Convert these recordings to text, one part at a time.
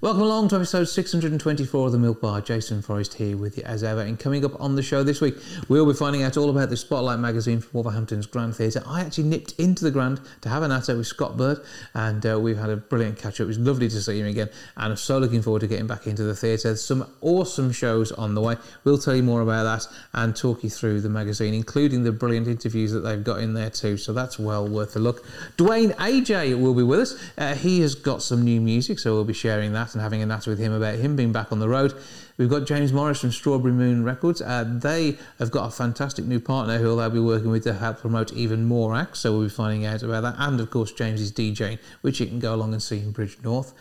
Welcome along to episode 624 of The Milk Bar. Jason Forrest here with you as ever. And coming up on the show this week, we'll be finding out all about the Spotlight magazine from Wolverhampton's Grand Theatre. I actually nipped into the Grand to have an natter with Scott Bird, and uh, we've had a brilliant catch up. It was lovely to see him again, and I'm so looking forward to getting back into the theatre. Some awesome shows on the way. We'll tell you more about that and talk you through the magazine, including the brilliant interviews that they've got in there too. So that's well worth a look. Duane AJ will be with us. Uh, he has got some new music, so we'll be sharing that and having a natter with him about him being back on the road. We've got James Morris from Strawberry Moon Records. Uh, they have got a fantastic new partner who they'll be working with to help promote even more acts, so we'll be finding out about that. And of course, James is DJing, which you can go along and see in Bridgnorth.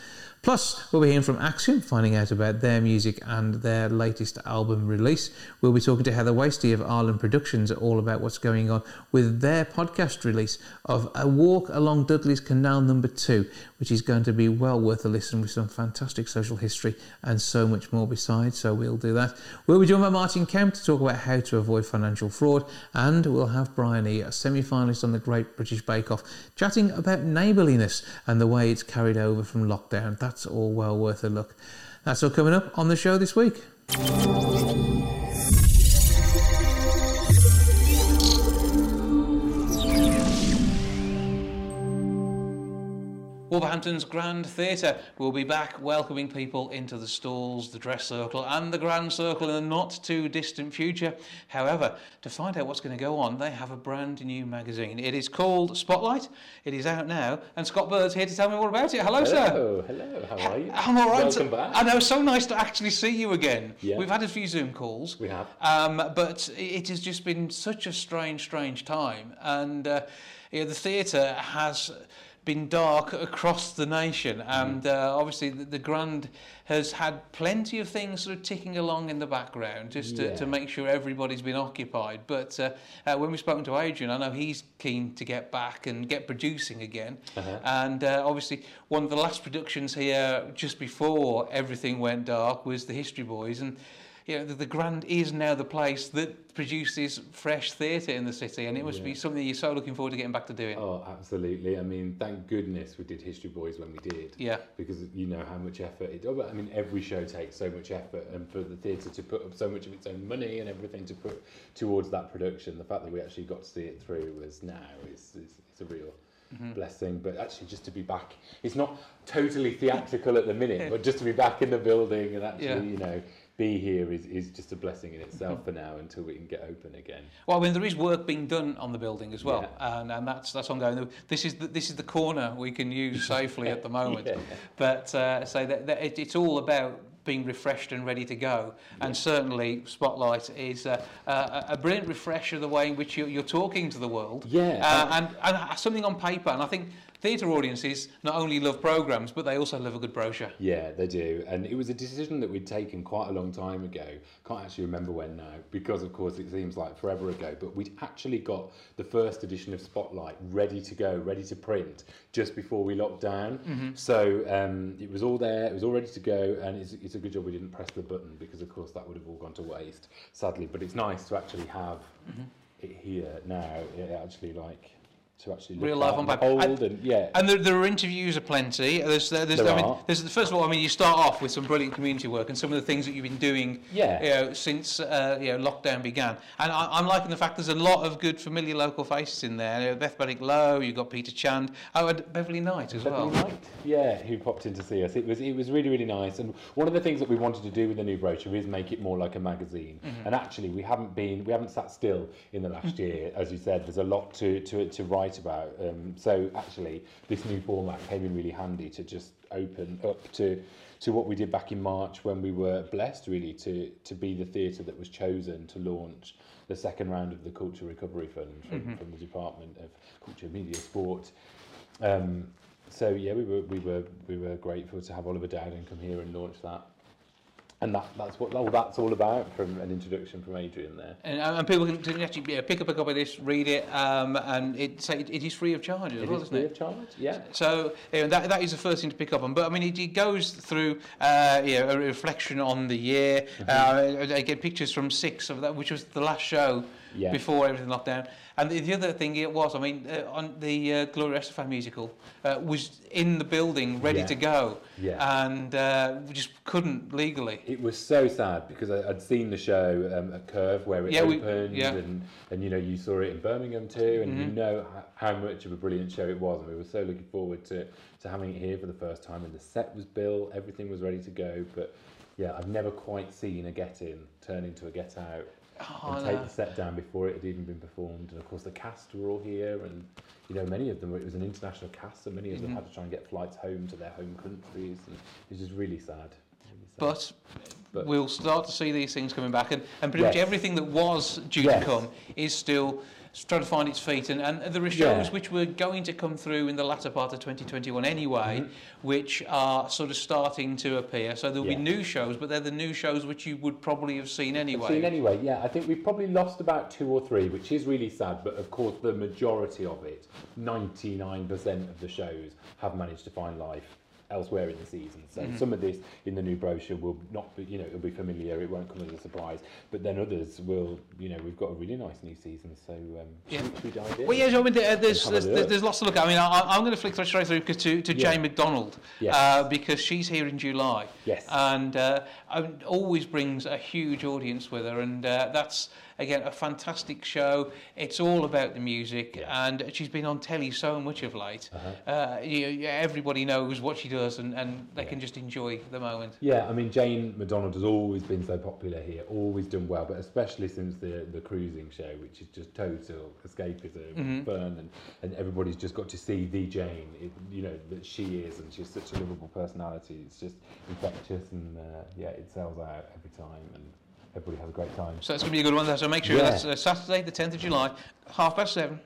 Plus, we'll be hearing from Axiom, finding out about their music and their latest album release. We'll be talking to Heather Wastie of Alarum Productions all about what's going on with their podcast release of A Walk Along Dudley's Canal Number 2, which is going to be well worth a listen with some fantastic social history and so much more besides. So we'll do that. We'll be joined by Martin Kemp to talk about how to avoid financial fraud, and we'll have Brian E, a semi finalist on the Great British Bake Off, chatting about neighbourliness and the way it's carried over from lockdown. That's all well worth a look. That's all coming up on the show this week. Wolverhampton's Grand Theatre will be back welcoming people into the stalls, the dress circle, and the grand circle in the not too distant future. However, to find out what's going to go on, they have a brand new magazine. It is called Spotlight. It is out now, and Scott Bird's here to tell me all about it. Hello, sir. Hello, hello. How are you? I'm all right. Welcome back. I know, so nice to actually see you again. Yeah. We've had a few Zoom calls. We have. Um, but it has just been such a strange, strange time. And uh, you know, the theatre has been dark across the nation. And uh, obviously, the, the Grand has had plenty of things sort of ticking along in the background just to, Yeah. to make sure everybody's been occupied. But uh, uh, when we've spoken to Adrian, I know he's keen to get back and get producing again. Uh-huh. And uh, obviously, one of the last productions here just before everything went dark was the History Boys. And you know, the, the Grand is now the place that produces fresh theatre in the city, and it must be something you're so looking forward to getting back to doing. Oh, absolutely. I mean, thank goodness we did History Boys when we did. Yeah. Because you know how much effort it. Oh, I mean, every show takes so much effort, and for the theatre to put up so much of its own money and everything to put towards that production, the fact that we actually got to see it through was now is is, is a real. Mm-hmm. Blessing, but actually just to be back, it's not totally theatrical at the minute, but just to be back in the building and actually, Yeah. you know, be here is, is just a blessing in itself for now until we can get open again. Well, I mean, there is work being done on the building as well, and, and that's that's ongoing. This is the, this is the corner we can use safely at the moment, Yeah. but uh, so that, that it, it's all about being refreshed and ready to go. And certainly, Spotlight is uh, a, a brilliant refresher of the way in which you're, you're talking to the world. Yeah. uh, and and something on paper. And I think theatre audiences not only love programs, but they also love a good brochure. Yeah, they do. And it was a decision that we'd taken quite a long time ago. Can't actually remember when now, because of course it seems like forever ago. But we'd actually got the first edition of Spotlight ready to go, ready to print just before we locked down. So um, it was all there, it was all ready to go. And it's, it's a good job we didn't press the button because, of course, that would have all gone to waste, sadly. But it's nice to actually have it here now. It actually like. To actually Real life on paper. hold And- yeah, And there, there are interviews aplenty. There's, there's, There I mean, are. there's, first of all, I mean, you start off with some brilliant community work and some of the things that you've been doing, Yeah. you know, since uh, you know lockdown began. And I, I'm liking the fact there's a lot of good familiar local faces in there. You know, Beth Bennick Lowe, you've got Peter Chand, oh, and Beverley Knight as well. Beverley Knight, yeah, who popped in to see us. It was it was really really nice. And one of the things that we wanted to do with the new brochure is make it more like a magazine. Mm-hmm. And actually, we haven't been we haven't sat still in the last year, as you said. There's a lot to to to write about. Um, so actually, this new format came in really handy to just open up to to what we did back in March when we were blessed really to to be the theatre that was chosen to launch the second round of the Culture Recovery Fund from, from the Department of Culture, Media, Sport. Um, so yeah, we were we were we were grateful to have Oliver Dowden come here and launch that. And that, that's what all that's all about from an introduction from Adrian there. And, and people can, can actually yeah, pick up a copy of this, read it, um, and it, it, it is free of charge as It well, is isn't free it? of charge, yeah. So you know, that, that is the first thing to pick up on. But I mean, it, it goes through uh, you know, a reflection on the year. Mm-hmm. Uh, I get pictures from Six of that, which was the last show Yeah. before everything locked down. And the, the other thing it was, I mean, uh, on the uh, Gloria Estefan musical uh, was in the building, ready Yeah. to go, Yeah. and uh, we just couldn't legally. It was so sad because I, I'd seen the show um, at Curve where it Yeah, we- opened, yeah. and, and you know you saw it in Birmingham too, and you Mhm. know how much of a brilliant show it was, and we were so looking forward to, to having it here for the first time. And the set was built, everything was ready to go, but yeah, I've never quite seen a Get In turn into a Get Out Oh, and no. take the set down before it had even been performed. And of course, the cast were all here, and you know, many of them it was an international cast, so many of them Mhm. had to try and get flights home to their home countries, and it was just really sad. Really sad. But, But- we'll start to see these things coming back, and, and pretty much everything that was due Yes. to come is still trying to find its feet. And, and there are shows Yeah. which were going to come through in the latter part of 2021 anyway, Mm-hmm. which are sort of starting to appear. So there'll Yeah. be new shows, but they're the new shows which you would probably have seen anyway. Seen anyway, yeah. I think we've probably lost about two or three, which is really sad. But of course, the majority of it, 99% of the shows, have managed to find life elsewhere in the season. So Mm-hmm. some of this in the new brochure will not be, you know, it'll be familiar. It won't come as a surprise. But then others will, you know, we've got a really nice new season. So um, Yeah. should, we- should we dive in? Well, yeah, I mean, there's, there's, there's, there's lots to look at. I mean, I, I'm going to flick straight through to, to Yeah. Jane McDonald Yes. uh, because she's here in July. Yes. And uh, always brings a huge audience with her. And uh, that's, again, a fantastic show. It's all about the music. Yeah. And she's been on telly so much of late. Uh-huh. Uh, you, everybody knows what she does and, and they Yeah. can just enjoy the moment. Yeah, I mean Jane McDonald has always been so popular here, always done well, but especially since the the cruising show, which is just total escapism, and Mhm. fun, and, and everybody's just got to see the Jane, it, you know that she is, and she's such a lovable personality. It's just infectious, and uh, yeah, it sells out every time, and everybody has a great time. So that's going to be a good one. So make sure Yeah. that's uh, Saturday, the 10th of July, half past seven.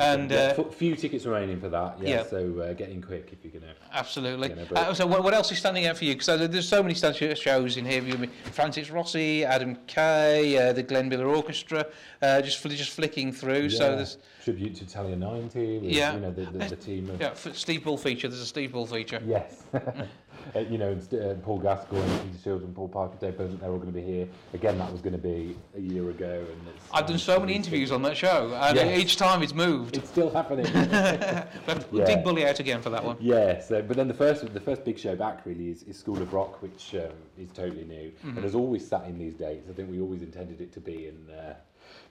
And yeah, uh, few tickets remaining for that, yeah. yeah. So uh, get in quick if you're gonna. Absolutely. Yeah, no, Uh, so what, what else is standing out for you? Because there's so many stand- shows in here. You Francis Rossi, Adam Kay, uh, the Glenn Miller Orchestra, uh, just fl- just flicking through. So there's tribute to Italia 90, with, Yeah. you know the, the, the team of yeah, Steve Bull feature. There's a Steve Bull feature. Yes. Uh, you know, and uh, Paul Gascoigne, Peter Shilton, and Paul Parker, Dave Beasant, they're all going to be here. Again, that was going to be a year ago. and it's, I've done so many interviews on that show, and Yes. each time it's moved. It's still happening. but Yeah. dig Bully out again for that one. yeah. So, but then the first, the first big show back really is, is School of Rock, which um, is totally new Mm-hmm. and has always sat in these dates. I think we always intended it to be in. Uh,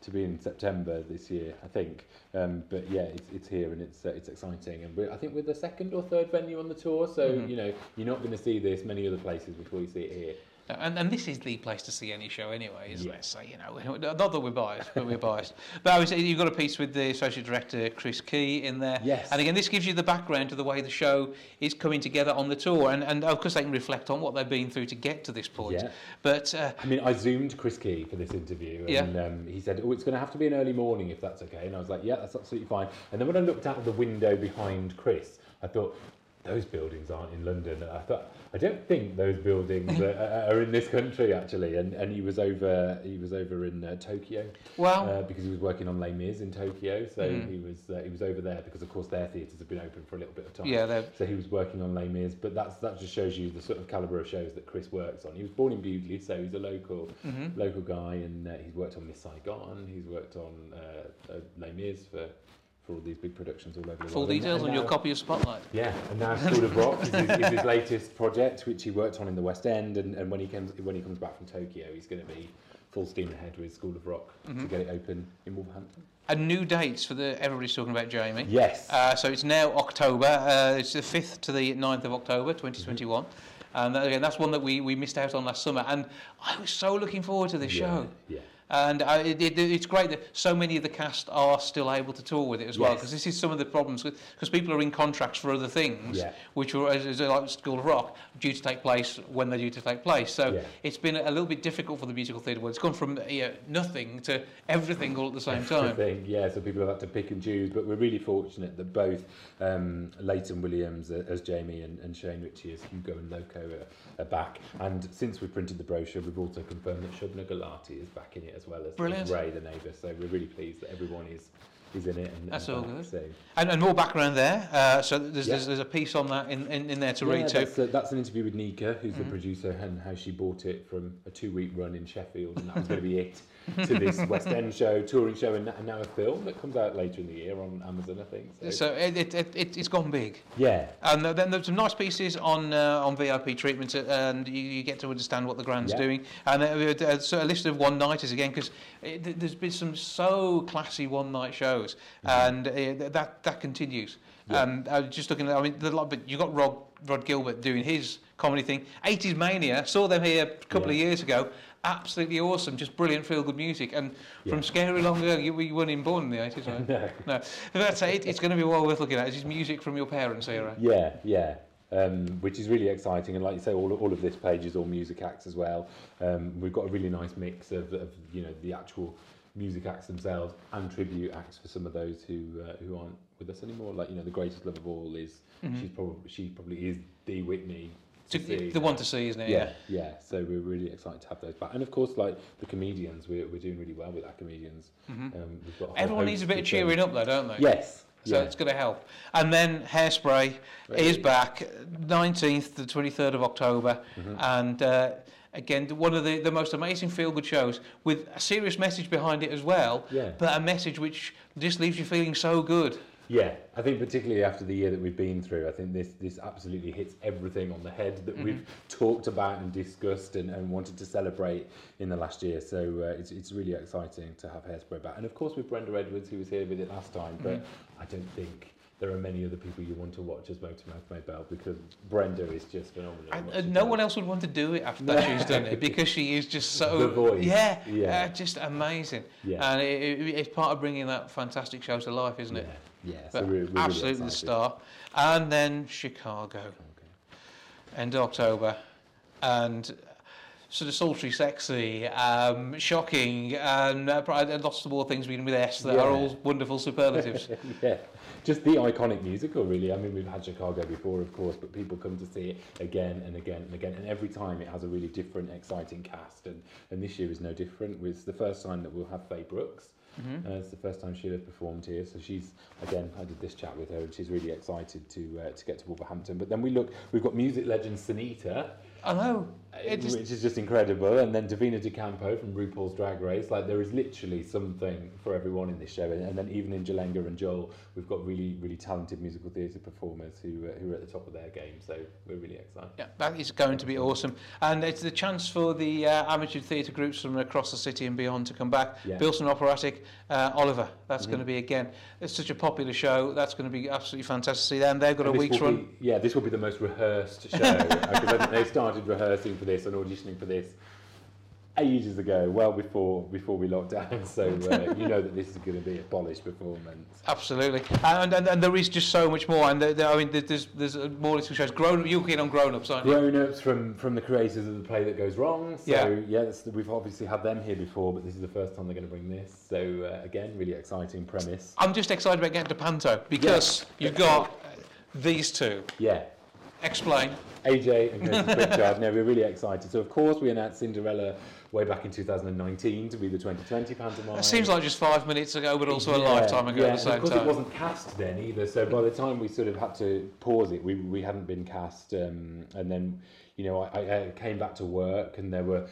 to be in September this year, I think. Um, but yeah, it's, it's here and it's uh, it's exciting. And I think we're the second or third venue on the tour, so Mhm. you know you're not going to see this many other places before you see it here. And, and this is the place to see any show anyway, isn't Yeah. it? So, you know, not that we're biased, but we're biased. But I was, you've got a piece with the Associate Director, Chris Key, in there. Yes. And again, this gives you the background to the way the show is coming together on the tour. And, and of course, they can reflect on what they've been through to get to this point. Yeah. But uh, I mean, I zoomed Chris Key for this interview, Yeah. and um, he said, "Oh, it's going to have to be an early morning if that's okay." And I was like, "Yeah, that's absolutely fine." And then when I looked out of the window behind Chris, I thought, "Those buildings aren't in London." And I thought, "I don't think those buildings are, are in this country actually." And and he was over he was over in uh, Tokyo well, uh, because he was working on Les Mis in Tokyo, so Mhm. he was uh, he was over there because of course their theatres have been open for a little bit of time. yeah, they're, So he was working on Les Mis, but that's that just shows you the sort of calibre of shows that Chris works on. He was born in Bewdley, so he's a local mhm. local guy, and uh, he's worked on Miss Saigon. He's worked on uh, uh, Les Mis for for all these big productions all over the full world. And- details and on your copy of Spotlight. Yeah, and now School of Rock is his, is his latest project, which he worked on in the West End. And, and when he comes when he comes back from Tokyo, he's going to be full steam ahead with School of Rock to Mhm. get it open in Wolverhampton. And new dates for the everybody's talking about Jamie. Yes. Uh, so it's now October. Uh, it's the 5th to the 9th of October 2021. And that, again, that's one that we, we missed out on last summer. And I was so looking forward to this yeah, show. Yeah. And it, it, it's great that so many of the cast are still able to tour with it as well, because this is some of the problems, because people are in contracts for other things, Yeah. which were, as, as like School of Rock, due to take place when they're due to take place. So Yeah. it's been a little bit difficult for the musical theatre world. It's gone from you know, nothing to everything all at the same time. Yeah, so people have had to pick and choose, but we're really fortunate that both um, Layton Williams uh, as Jamie and, and Shane Richie as Hugo and Loco are, are back. And since we printed the brochure, we've also confirmed that Shobna Gulati is back in it as well as, Brilliant. Ray the neighbour. So we're really pleased that everyone is is in it. And, That's and all back. good. So, And, and more background there. Uh, so there's, Yeah. there's, there's a piece on that in, in, in there to yeah, read too. that's, uh, that's an interview with Nica, who's Mm-hmm. the producer, and how she bought it from a two-week run in Sheffield, and that was going to be it to this West End show, touring show, and, and now a film that comes out later in the year on Amazon, I think. So, So it, it, it, it's gone big. yeah, And then there's some nice pieces on uh, on VIP treatments, uh, and you, you get to understand what the Grand's Yeah. doing. And uh, uh, so a list of one nighters again, because there's been some so classy one night shows, and uh, that that continues. Mm-hmm. Yeah. And I was just looking at, I mean, the lot, but you got Rhod Rhod Gilbert doing his comedy thing. 80s Mania, saw them here a couple of years ago. Absolutely awesome, just brilliant feel good music. And Yeah. from Scary Long Ago, you, you weren't even born in the 80s, right? no. No, that's it. It's going to be well worth looking at. It's just music from your parents' era. Yeah, yeah. Um, which is really exciting, and like you say, all, all of this page is all music acts as well. Um, we've got a really nice mix of, of you know the actual music acts themselves and tribute acts for some of those who uh, who aren't with us anymore. Like you know, the greatest love of all is she's probably she probably is the Whitney. To To- see the one to see, isn't it? Yeah, yeah. So we're really excited to have those back, and of course, like the comedians, we're, we're doing really well with our comedians. Um, we've got Everyone needs a bit of them. cheering up, though, don't they? Yes. So yeah. it's going to help. And then Hairspray is back, 19th to 23rd of October. Mm-hmm. And uh, again, one of the, the most amazing feel good shows with a serious message behind it as well, Yeah. but a message which just leaves you feeling so good. Yeah, I think particularly after the year that we've been through, I think this this absolutely hits everything on the head that we've talked about and discussed and, and wanted to celebrate in the last year. So uh, it's it's really exciting to have Hairspray back, and of course with Brenda Edwards, who was here with it last time. But I don't think there are many other people you want to watch as motor Motormouth Maybelle because Brenda is just phenomenal. And, and no one else would want to do it after that she's done it because she is just so The voice, yeah, yeah. uh, just amazing. Yeah. And it, it, it's part of bringing that fantastic show to life, isn't it? yeah. So But we're, we're really absolutely the star. And then Chicago, end of October, and sort of sultry, sexy, um, shocking, and uh, probably lots of more things beginning with S that are all wonderful superlatives. yeah, just the iconic musical, really. I mean, we've had Chicago before, of course, but people come to see it again and again and again, and every time it has a really different, exciting cast. And, and this year is no different. It's the first time that we'll have Faye Brooks. Uh, it's the first time she'll have performed here, so she's again. I did this chat with her, and she's really excited to uh, to get to Wolverhampton. But then we look, we've got music legend Sinitta, I know. It uh, just, which is just incredible. And then Divina De Campo from RuPaul's Drag Race. Like there is literally something for everyone in this show. And, and then even in Djalenga and Joel, we've got really, really talented musical theatre performers who uh, who are at the top of their game. So we're really excited. yeah, that is going to be awesome. And it's the chance for the uh, amateur theatre groups from across the city and beyond to come back. Yeah. Bilston Operatic, uh, Oliver, that's going to be again. It's such a popular show. That's going to be absolutely fantastic to see them. They've got And a this week's will run. Be, yeah, this will be the most rehearsed show because I think they started rehearsing for this and auditioning for this ages ago, well before before we locked down. So uh, you know that this is going to be a polished performance. Absolutely, and, and, and there is just so much more. And there, there- I mean, there's there's uh, more little shows. Grown, you're keen on Groan Ups, aren't you? Groan Ups from from the creators of the play that goes wrong. So Yeah. yeah, we've obviously had them here before, but this is the first time they're going to bring this. So uh, again, really exciting premise. I'm just excited about getting to Panto because you've got these two. Yeah. Explain. AJ and Curtis Pritchard. No, we're really excited. So of course we announced Cinderella way back in 2019 to be the 2020 pantomime. It seems like just five minutes ago, but also a lifetime ago yeah, at the same of course time. it wasn't cast then either. So by the time we sort of had to pause it, we, we hadn't been cast. Um, and then, you know, I, I came back to work and there were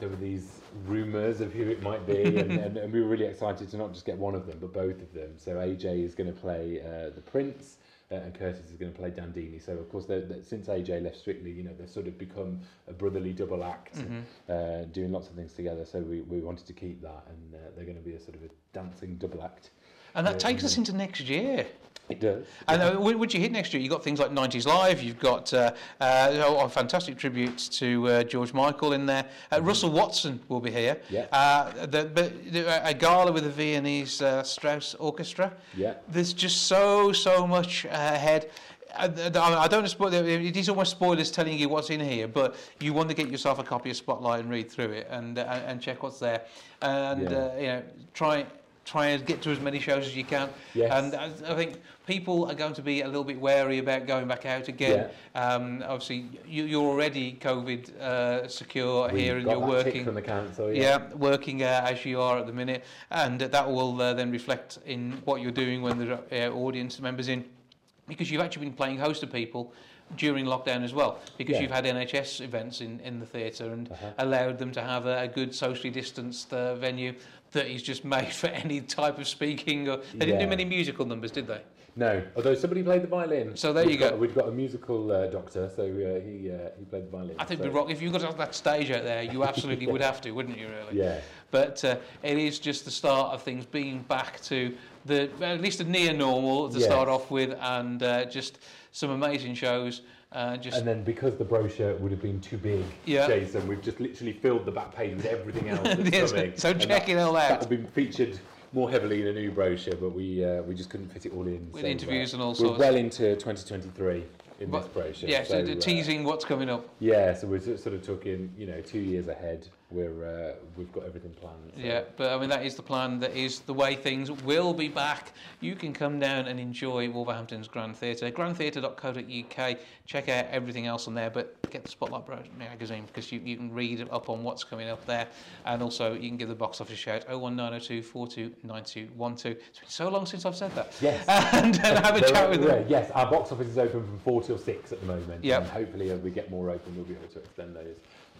there were these rumours of who it might be, and, and, and we were really excited to not just get one of them, but both of them. So AJ is going to play uh, the Prince. Uh, and Curtis is going to play Dandini. So of course, they're, they're, since AJ left Strictly, you know, they've sort of become a brotherly double act, Mm-hmm. uh, doing lots of things together. So we, we wanted to keep that, and uh, they're going to be a sort of a dancing double act. And that Yeah, takes us into next year. It does. And uh, when you hit next year, you've got things like 90s Live, you've got uh, uh, a fantastic tribute to uh, George Michael in there. Uh, Russell Watson will be here. Yeah. Uh, the, the, a gala with the Viennese uh, Strauss Orchestra. Yeah. There's just so, so much ahead. I, don't spoil it is almost spoilers telling you what's in here, but you want to get yourself a copy of Spotlight and read through it and uh, and check what's there, and Yeah. uh, you know try try and get to as many shows as you can. Yes. And I think people are going to be a little bit wary about going back out again. Um, obviously, you, you're already COVID uh, secure We here, and you're working. from the council. Yeah, working uh, as you are at the minute, and that will uh, then reflect in what you're doing when the uh, audience members in, because you've actually been playing host to people during lockdown as well, because Yeah. you've had NHS events in, in the theatre and Uh-huh. allowed them to have a, a good socially distanced uh, venue that is just made for any type of speaking. Or, they didn't do many musical numbers, did they? No, although somebody played the violin. So there We've you got- go. We've got a musical uh, doctor, so uh, he uh, he played the violin. I think so, rock. If you've got that stage out there, you absolutely would have to, wouldn't you? Really? Yeah. But uh, it is just the start of things being back to the at least a near normal to Yes. start off with, and uh, just some amazing shows. Uh, just And then because the brochure would have been too big, Yeah. Jason, we've just literally filled the back page with everything else that's Yes, coming. so check that, it all out. That would be featured more heavily in a new brochure, but we uh, we just couldn't fit it all in. With so, uh, interviews and all We're sorts. well into 2023 in this brochure. yeah, so, so, uh, teasing what's coming up. Yeah, so we're sort sort of talking, you know, two years ahead. We're uh, we've got everything planned. so- Yeah, but I mean that is the plan. That is the way things will be back. You can come down and enjoy Wolverhampton's Grand Theatre, grandtheatre.co.uk. Check out everything else on there, but get the Spotlight magazine because you, you can read up on what's coming up there, and also you can give the box office a shout 01902 429212. It's been so long since I've said that. Yes. and, and have a There chat are- with yeah, them. Yes, our box office is open from four till six at the moment. Yep. And hopefully, as we get more open, we'll be able to extend those.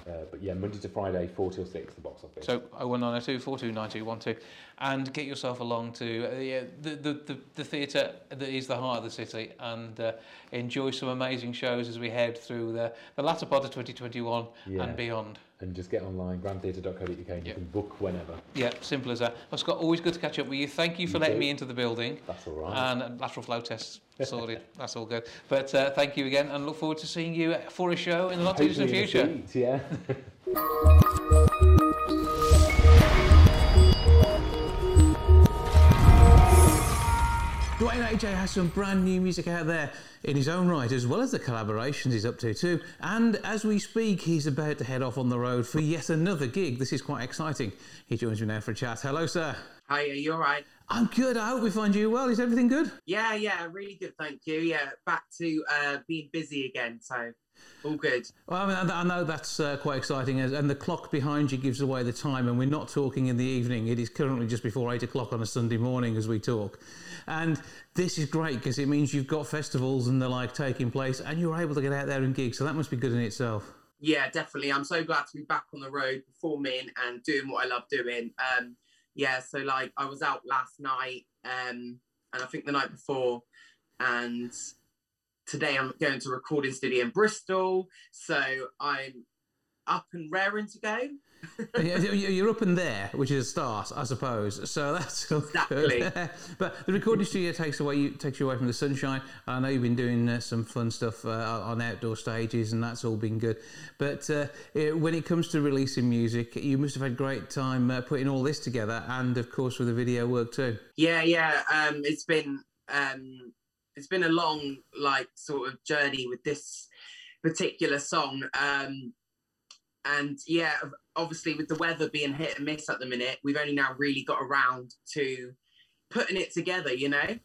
Uh, but yeah, Monday to Friday, four till six, the box office. So 01902 429212 and get yourself along to uh, yeah, the, the, the, the theatre that is the heart of the city and uh, enjoy some amazing shows as we head through the, the latter part of 2021 Yeah. and beyond. and just get online, grandtheatre.co.uk, and you can book whenever. Yeah, simple as that. Well, Scott, always good to catch up with you. Thank you for You letting too. me into the building. That's all right. And lateral flow tests sorted. That's all good. But uh, thank you again and look forward to seeing you for a show in the not too distant future. the seats, yeah. Duane AJ has some brand new music out there in his own right, as well as the collaborations he's up to too. And as we speak, he's about to head off on the road for yet another gig. This is quite exciting. He joins me now for a chat. Hello, sir. Hi, are you all right? I'm good. I hope we find you well. Is everything good? Yeah, yeah, really good, thank you. Yeah, back to uh, being busy again, so all good. Well, I, mean, I know that's uh, quite exciting, and the clock behind you gives away the time, and we're not talking in the evening. It is currently just before eight o'clock on a Sunday morning as we talk. And this is great because it means you've got festivals and the like taking place, and you're able to get out there and gig. So that must be good in itself. Yeah, definitely. I'm so glad to be back on the road performing and doing what I love doing. Um, yeah, so like I was out last night, um, and I think the night before, and today I'm going to recording studio in Bristol. So I'm up and raring to go. You- You're up and there, which is a start, I suppose. So that's Exactly. good. but the recording studio takes away you takes you away from the sunshine. I know you've been doing uh, some fun stuff uh, on outdoor stages, and that's all been good. But uh, eh, when it comes to releasing music, you must have had great time uh, putting all this together, and of course with the video work too. Yeah, yeah. Um, it's been um, it's been a long like sort of journey with this particular song. Um, and yeah, obviously with the weather being hit and miss at the minute, we've only now really got around to putting it together. You know.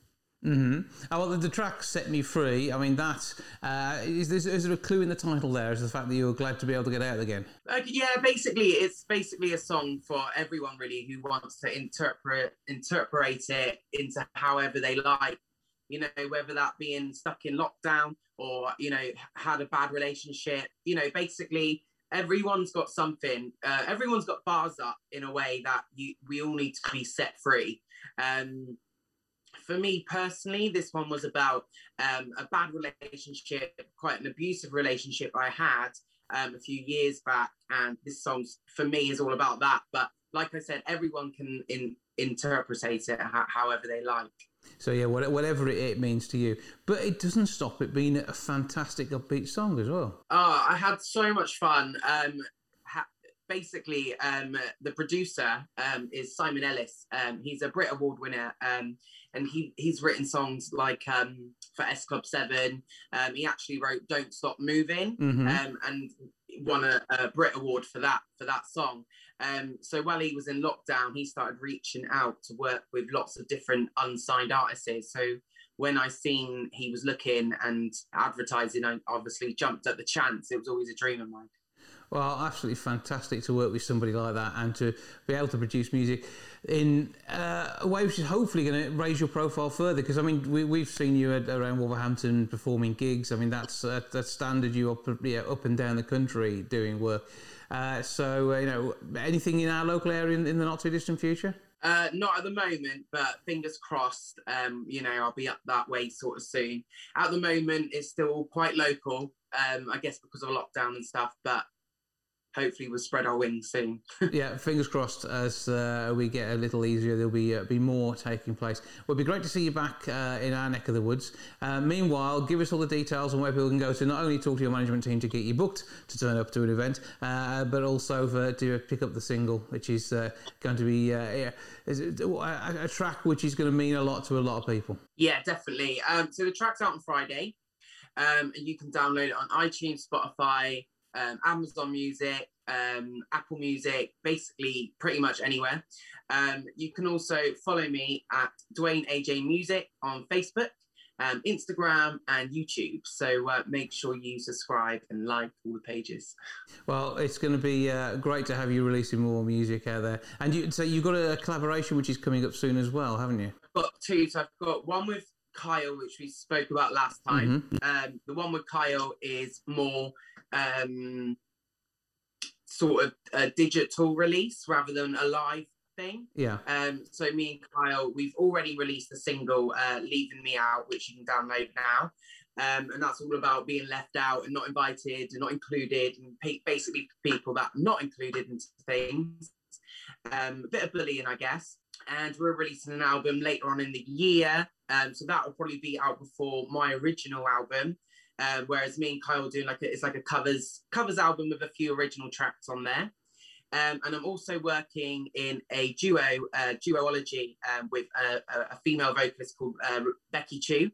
hmm Oh, well, the, the track set me free. I mean, that uh, is, there, is there a clue in the title there? Is the fact that you were glad to be able to get out again? Like, yeah, basically, it's basically a song for everyone really who wants to interpret interpret it into however they like. You know, whether that being stuck in lockdown or you know had a bad relationship. You know, basically everyone's got something. Uh, everyone's got bars up in a way that you we all need to be set free. Um, for me personally, this one was about um, a bad relationship, quite an abusive relationship I had um, a few years back, and this song for me is all about that. But like I said, everyone can in, interpret it however they like. So yeah, whatever it means to you, but it doesn't stop it being a fantastic upbeat song as well. Oh, I had so much fun. Um, ha- basically, um, the producer um, is Simon Ellis. Um, he's a Brit Award winner, um, and he he's written songs like um, for S Club Seven. Um, he actually wrote "Don't Stop Moving" mm-hmm. um, and won a, a Brit Award for that for that song. Um, so while he was in lockdown, he started reaching out to work with lots of different unsigned artists. So when I seen he was looking and advertising, I obviously jumped at the chance. It was always a dream of mine. Well, absolutely fantastic to work with somebody like that and to be able to produce music in uh, a way which is hopefully going to raise your profile further. Because I mean, we, have seen you at, around Wolverhampton performing gigs. I mean, that's uh, that's standard you up yeah, up and down the country doing work. Uh, so, uh, you know, anything in our local area in, in the not too distant future? Uh, not at the moment, but fingers crossed. Um, you know, I'll be up that way sort of soon. At the moment, it's still quite local. Um, I guess because of lockdown and stuff, but hopefully we'll spread our wings soon. yeah, fingers crossed. As uh, we get a little easier, there'll be uh, be more taking place. Well, it'd be great to see you back uh, in our neck of the woods. Uh, meanwhile, give us all the details on where people can go to not only talk to your management team to get you booked to turn up to an event, uh, but also for, to pick up the single, which is uh, going to be yeah, a, a, track which is going to mean a lot to a lot of people. Yeah, definitely. Um, so the track's out on Friday. Um, and you can download it on iTunes, Spotify, um, Amazon Music, um, Apple Music, basically pretty much anywhere. Um, you can also follow me at Duane AJ Music on Facebook, um, Instagram, and YouTube. So uh, make sure you subscribe and like all the pages. Well, it's going to be uh, great to have you releasing more music out there. And you, so you've got a collaboration which is coming up soon as well, haven't you? I've got two. So I've got one with Kyle, which we spoke about last time. Mm-hmm. Um, the one with Kyle is more um, sort of a digital release rather than a live thing. Yeah. Um, so me and Kyle, we've already released a single, uh, "Leaving Me Out," which you can download now. Um, and that's all about being left out and not invited and not included, and basically people that are not included into things. Um, a bit of bullying, I guess. And we're releasing an album later on in the year, um, so that will probably be out before my original album. Um, whereas me and Kyle doing like a, it's like a covers covers album with a few original tracks on there. Um, and I'm also working in a duo, uh, um, with a, a, female vocalist called uh, Becky Chu.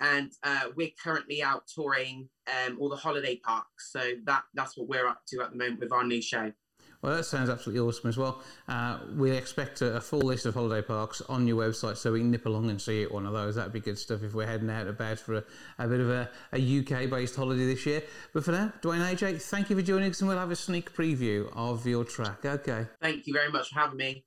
And uh, we're currently out touring um, all the holiday parks. So that that's what we're up to at the moment with our new show. Well, that sounds absolutely awesome as well. Uh, we expect a, a, full list of holiday parks on your website so we can nip along and see one of those. That'd be good stuff if we're heading out about for a, a bit of a, a UK based holiday this year. But for now, Duane AJ, thank you for joining us and we'll have a sneak preview of your track. Okay. Thank you very much for having me.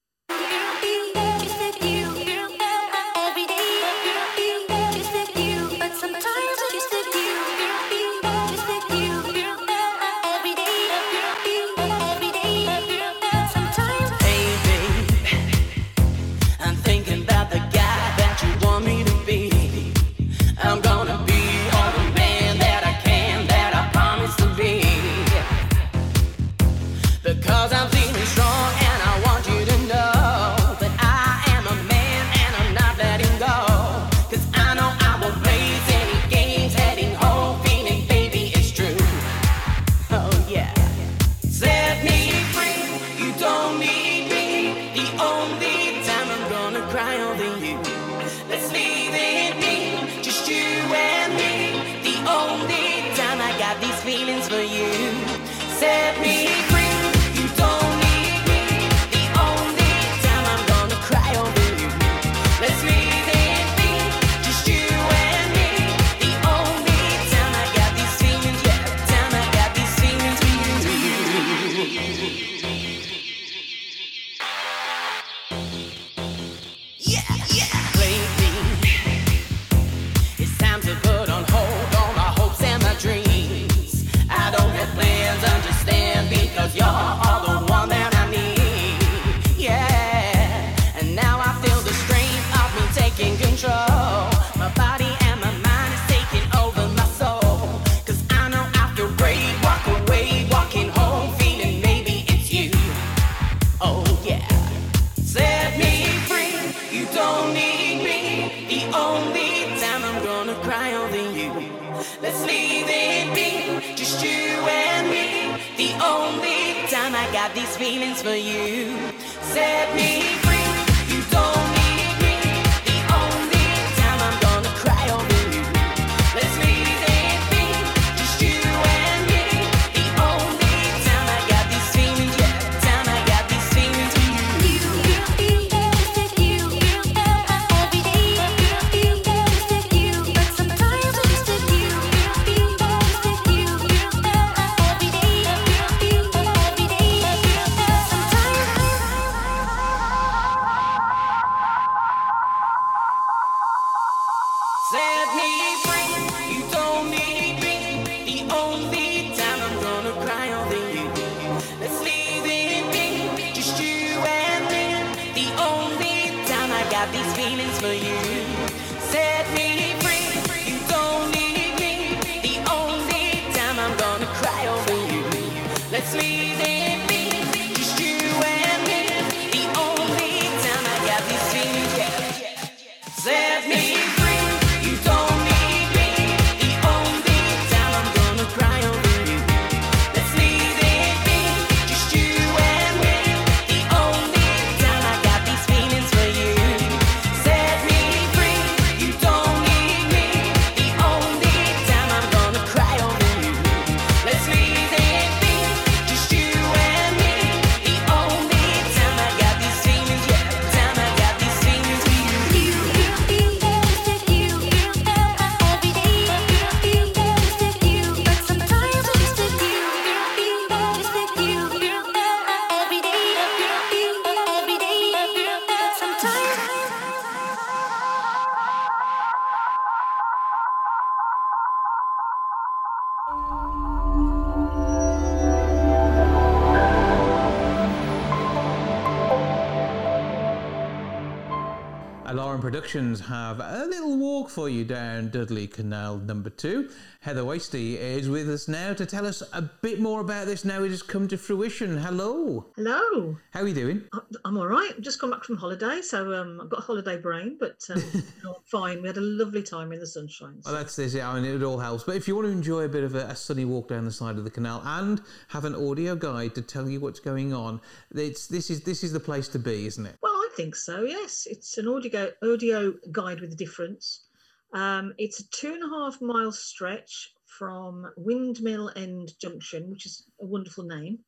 For you down Dudley Canal number two. Heather Wastie is with us now to tell us a bit more about this now it has come to fruition. Hello. Hello. How are you doing? I'm all right. I've just come back from holiday, so um, I've got a holiday brain, but um, fine. We had a lovely time in the sunshine. Well, that's this. Yeah, I mean, it all helps. But if you want to enjoy a bit of a, a sunny walk down the side of the canal and have an audio guide to tell you what's going on, it's this is this is the place to be, isn't it? Well, I think so. Yes, it's an audio audio guide with a difference. Um, it's a two and a half mile stretch from Windmill End Junction, which is a wonderful name,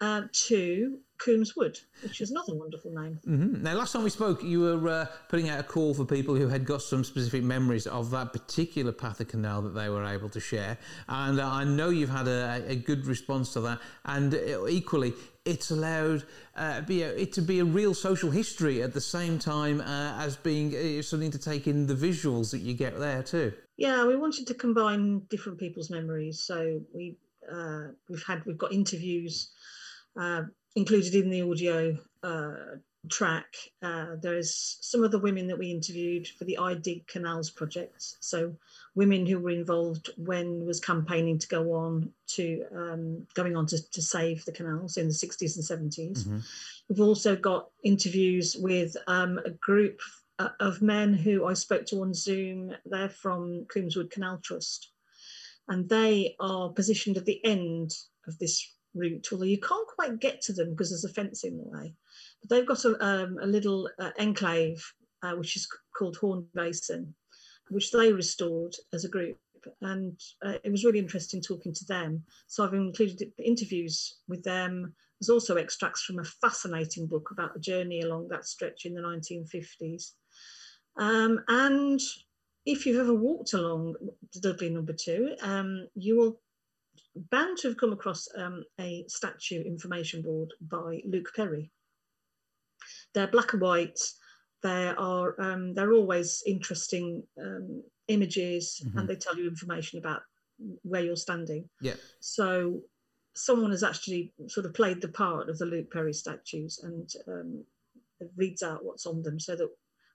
uh, to Coombs Wood, which is another wonderful name. hmm Now, last time we spoke, you were uh, putting out a call for people who had got some specific memories of that particular path of canal that they were able to share, and uh, I know you've had a, a good response to that. And uh, equally, it's allowed uh, be a, it to be a real social history at the same time uh, as being uh, something to take in the visuals that you get there too. Yeah, we wanted to combine different people's memories. So we uh, we've had we've got interviews uh, included in the audio uh, track. Uh, there's some of the women that we interviewed for the I Dig Canals project. So women who were involved when was campaigning to go on to um, going on to, to save the canals in the 60s and 70s. We've also got interviews with um, a group uh, of men who I spoke to on Zoom. They're from Coombswood Canal Trust, and they are positioned at the end of this route, although you can't quite get to them because there's a fence in the way. But they've got a, um, a little uh, enclave, uh, which is called Hawne Basin, which they restored as a group. And uh, it was really interesting talking to them. So I've included interviews with them. There's also extracts from a fascinating book about a journey along that stretch in the 1950s. Um, and if you've ever walked along Dudley number two, um, you will bound to have come across um, a statue information board by Luke Perry. They're black and white. They are um, they're always interesting um, images, and they tell you information about where you're standing. Yeah. So someone has actually sort of played the part of the Luke Perry statues and um, reads out what's on them so that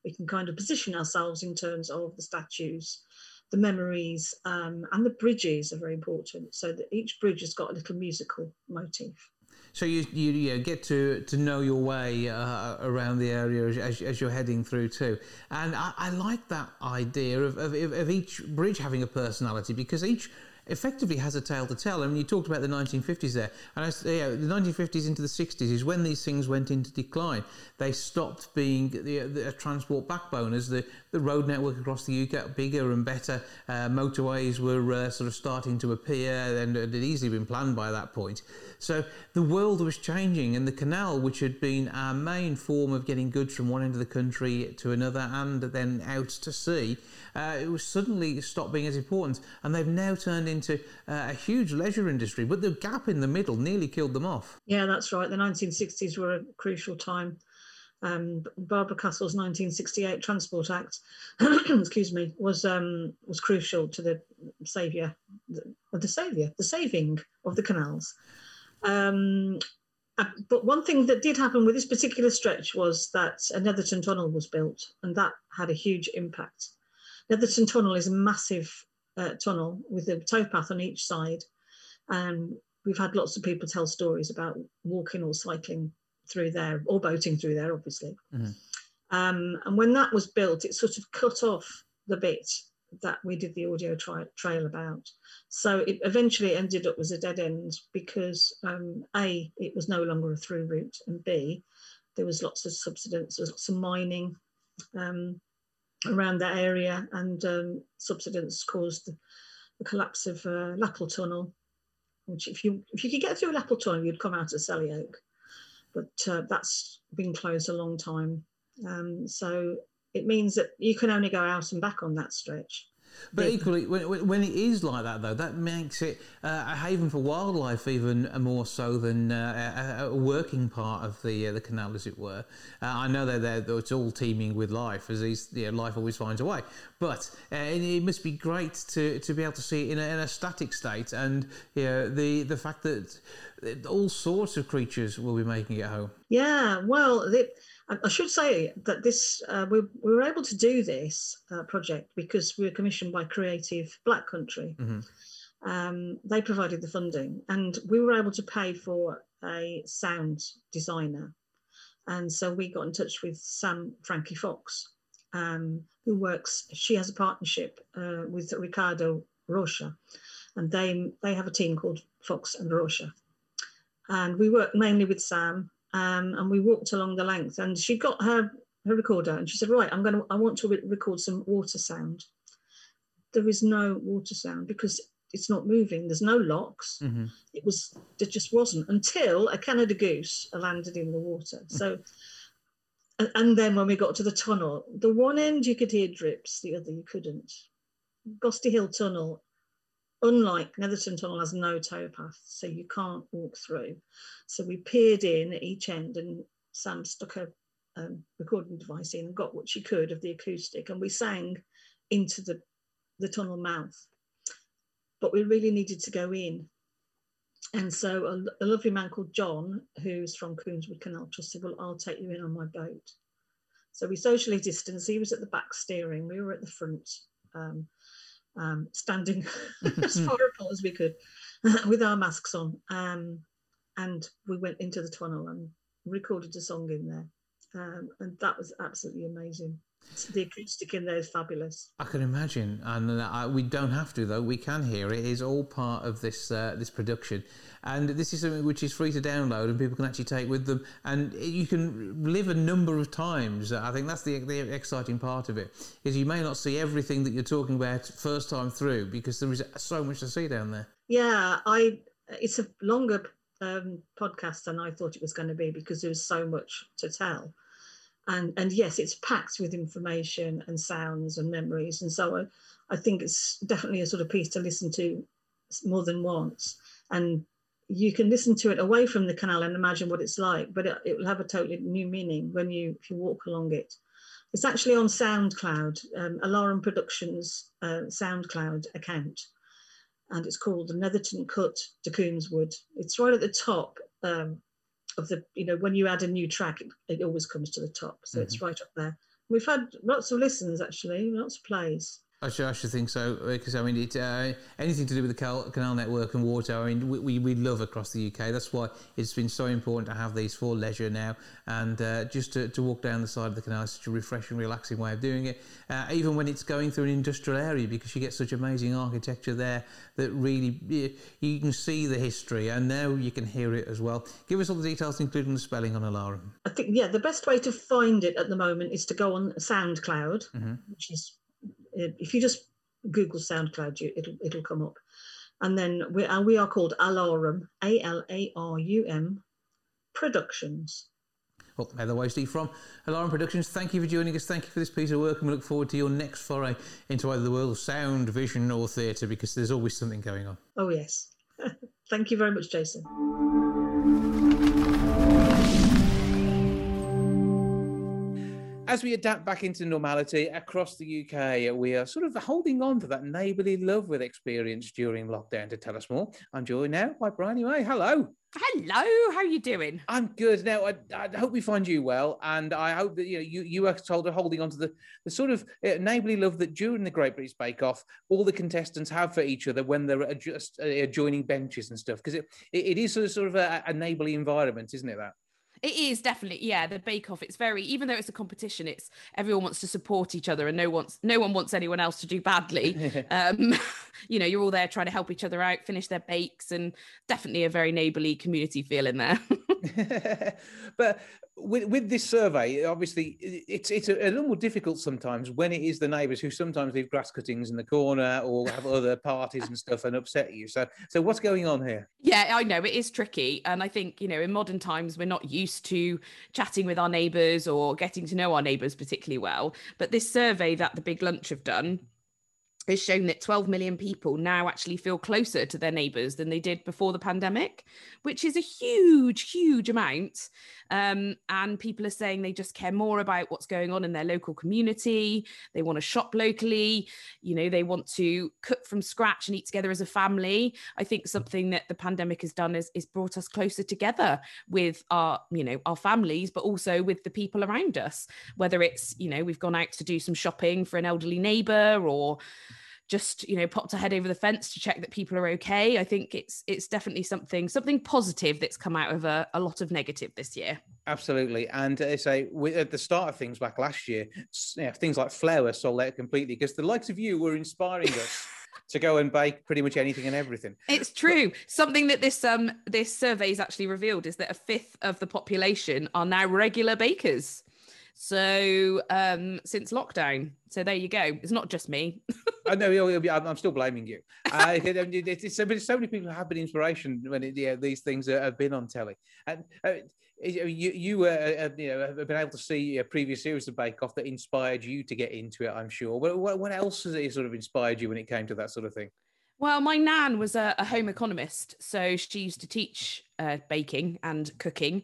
we can kind of position ourselves in terms of the statues, the memories, um, and the bridges are very important. So that each bridge has got a little musical motif. So you, you, you get to, to know your way uh, around the area as, as, you're heading through too. And I, I like that idea of, of, of each bridge having a personality because each effectively has a tale to tell. I mean, you talked about the 1950s there, and I, yeah, the 1950s into the 60s is when these things went into decline. They stopped being the, the transport backbone as the, the road network across the UK got bigger and better. Uh, motorways were uh, sort of starting to appear, and it had easily been planned by that point. So the world was changing, and the canal, which had been our main form of getting goods from one end of the country to another and then out to sea, uh, it was suddenly stopped being as important, and they've now turned into uh, a huge leisure industry. But the gap in the middle nearly killed them off. Yeah, that's right. The 1960s were a crucial time. Um, Barbara Castle's 1968 Transport Act, excuse me, was um, was crucial to the saviour, the, the saviour, the saving of the canals. Um, uh, but one thing that did happen with this particular stretch was that a Netherton Tunnel was built, and that had a huge impact. Netherton Tunnel is a massive uh, tunnel with a towpath on each side. And we've had lots of people tell stories about walking or cycling through there or boating through there, obviously. Mm-hmm. Um, and when that was built, it sort of cut off the bit that we did the audio tri- trail about. So it eventually ended up as a dead end because um, A, it was no longer a through route, and B, there was lots of subsidence, there was lots of mining. Um, around that area, and um, subsidence caused the, collapse of uh, Lapal Tunnel. Which, if you if you could get through Lapal Tunnel, you'd come out of Selly Oak, but uh, that's been closed a long time. Um, so it means that you can only go out and back on that stretch. But equally, when, when it is like that, though, that makes it uh, a haven for wildlife even more so than uh, a, a, working part of the uh, the canal, as it were. Uh, I know that it's all teeming with life, as these, you know, life always finds a way. But uh, it must be great to, to be able to see it in a, in a static state, and you know, the the fact that all sorts of creatures will be making it home. Yeah, well. I should say that this uh, we, we, were able to do this uh, project because we were commissioned by Creative Black Country. Mm-hmm. Um, they provided the funding, and we were able to pay for a sound designer. And so we got in touch with Sam Frankie Fox, um, who works. She has a partnership uh, with Ricardo Rocha, and they they have a team called Fox and Rocha. And we work mainly with Sam um, and we walked along the length and she got her her recorder and she said right i'm going to i want to re- record some water sound. There is no water sound because it's not moving. There's no locks. Mm-hmm. it was it just wasn't until a canada goose landed in the water. Mm. so and, and then when we got to the tunnel the one end you could hear drips the other you couldn't. Gosty hill tunnel unlike Netherton Tunnel has no towpath, so you can't walk through. So we peered in at each end and Sam stuck a um, recording device in and got what she could of the acoustic and we sang into the, the tunnel mouth. But we really needed to go in. And so a, a lovely man called John, who's from Coombeswood Canal Trust, said, well, I'll take you in on my boat. So we socially distanced. He was at the back steering, we were at the front. Um, um, standing as far apart as we could with our masks on. Um, and we went into the tunnel and recorded a song in there. Um, and that was absolutely amazing. The acoustic in there is fabulous. I can imagine, and uh, we don't have to though. We can hear it. It is all part of this uh, this production, and this is something which is free to download and people can actually take with them, and you can live a number of times. I think that's the, the exciting part of it is you may not see everything that you're talking about first time through because there is so much to see down there. Yeah, I. It's a longer um, podcast than I thought it was going to be because there was so much to tell and and yes it's packed with information and sounds and memories. And so I, I think it's definitely a sort of piece to listen to more than once. And you can listen to it away from the canal and imagine what it's like but it, it will have a totally new meaning when you if you walk along it. It's actually on soundcloud um, alarum productions uh, soundcloud account. And it's called the netherton cut to Coombeswood. it's right at the top um, of the you know when you add a new track it, it always comes to the top. So mm-hmm. it's right up there. We've had lots of listens actually lots of plays I should, I should think so because I mean, it, uh, anything to do with the canal, canal network and water. I mean, we, we, we love across the UK. That's why it's been so important to have these for leisure now, and uh, just to, to walk down the side of the canal is such a refreshing, relaxing way of doing it. Uh, even when it's going through an industrial area, because you get such amazing architecture there that really you, you can see the history, and now you can hear it as well. Give us all the details, including the spelling on Alarum. I think yeah, the best way to find it at the moment is to go on SoundCloud, which is if you just Google SoundCloud, you, it'll it'll come up, and then we and we are called Alarum, A L A R U M, Productions. Well, Heather Wastie from Alarum Productions, thank you for joining us. Thank you for this piece of work, and we look forward to your next foray into either the world of sound, vision, or theatre because there's always something going on. Oh yes, thank you very much, Jason. As we adapt back into normality across the UK, we are sort of holding on to that neighbourly love we've experienced during lockdown. To tell us more, I'm joined now by Briony May. Hello. Hello, how are you doing? I'm good. Now, I, I hope we find you well, and I hope that you know you you are told of holding on to the, the sort of uh, neighbourly love that during the Great British Bake Off, all the contestants have for each other when they're just uh, adjoining benches and stuff, because it, it, it is sort of, sort of a, a neighbourly environment, isn't it? That. It is definitely, yeah, the Bake Off. It's very, even though it's a competition, it's everyone wants to support each other, and no wants, no one wants anyone else to do badly. um, you know, you're all there trying to help each other out, finish their bakes, and definitely a very neighbourly community feel in there. but with, with this survey, obviously, it's it's a, a, little more difficult sometimes when it is the neighbours who sometimes leave grass cuttings in the corner or have other parties and stuff and upset you. So, so what's going on here? Yeah, I know it is tricky, and I think you know in modern times we're not used to chatting with our neighbours or getting to know our neighbours particularly well. But this survey that the Big Lunch have done has shown that 12 million people now actually feel closer to their neighbours than they did before the pandemic, which is a huge, huge amount. Um, and people are saying they just care more about what's going on in their local community. They want to shop locally. You know, they want to cook from scratch and eat together as a family. I think something that the pandemic has done is, is brought us closer together with our, you know, our families, but also with the people around us. Whether it's, you know, we've gone out to do some shopping for an elderly neighbour or just you know popped a head over the fence to check that people are okay i think it's it's definitely something something positive that's come out of a, a lot of negative this year absolutely and i say we, at the start of things back last year you know, things like flour sold out completely because the likes of you were inspiring us to go and bake pretty much anything and everything. It's true. Something that this um this survey has actually revealed is that a fifth of the population are now regular bakers. So um since lockdown. So there you go. It's not just me. I know. I'm still blaming you. Uh, it's, so, so many people have been inspiration when it, yeah, these things have been on telly. And uh, you you uh, you know have been able to see a previous series of Bake Off that inspired you to get into it. I'm sure. What, what else has it sort of inspired you when it came to that sort of thing? Well, my nan was a, a home economist, so she used to teach uh, baking and cooking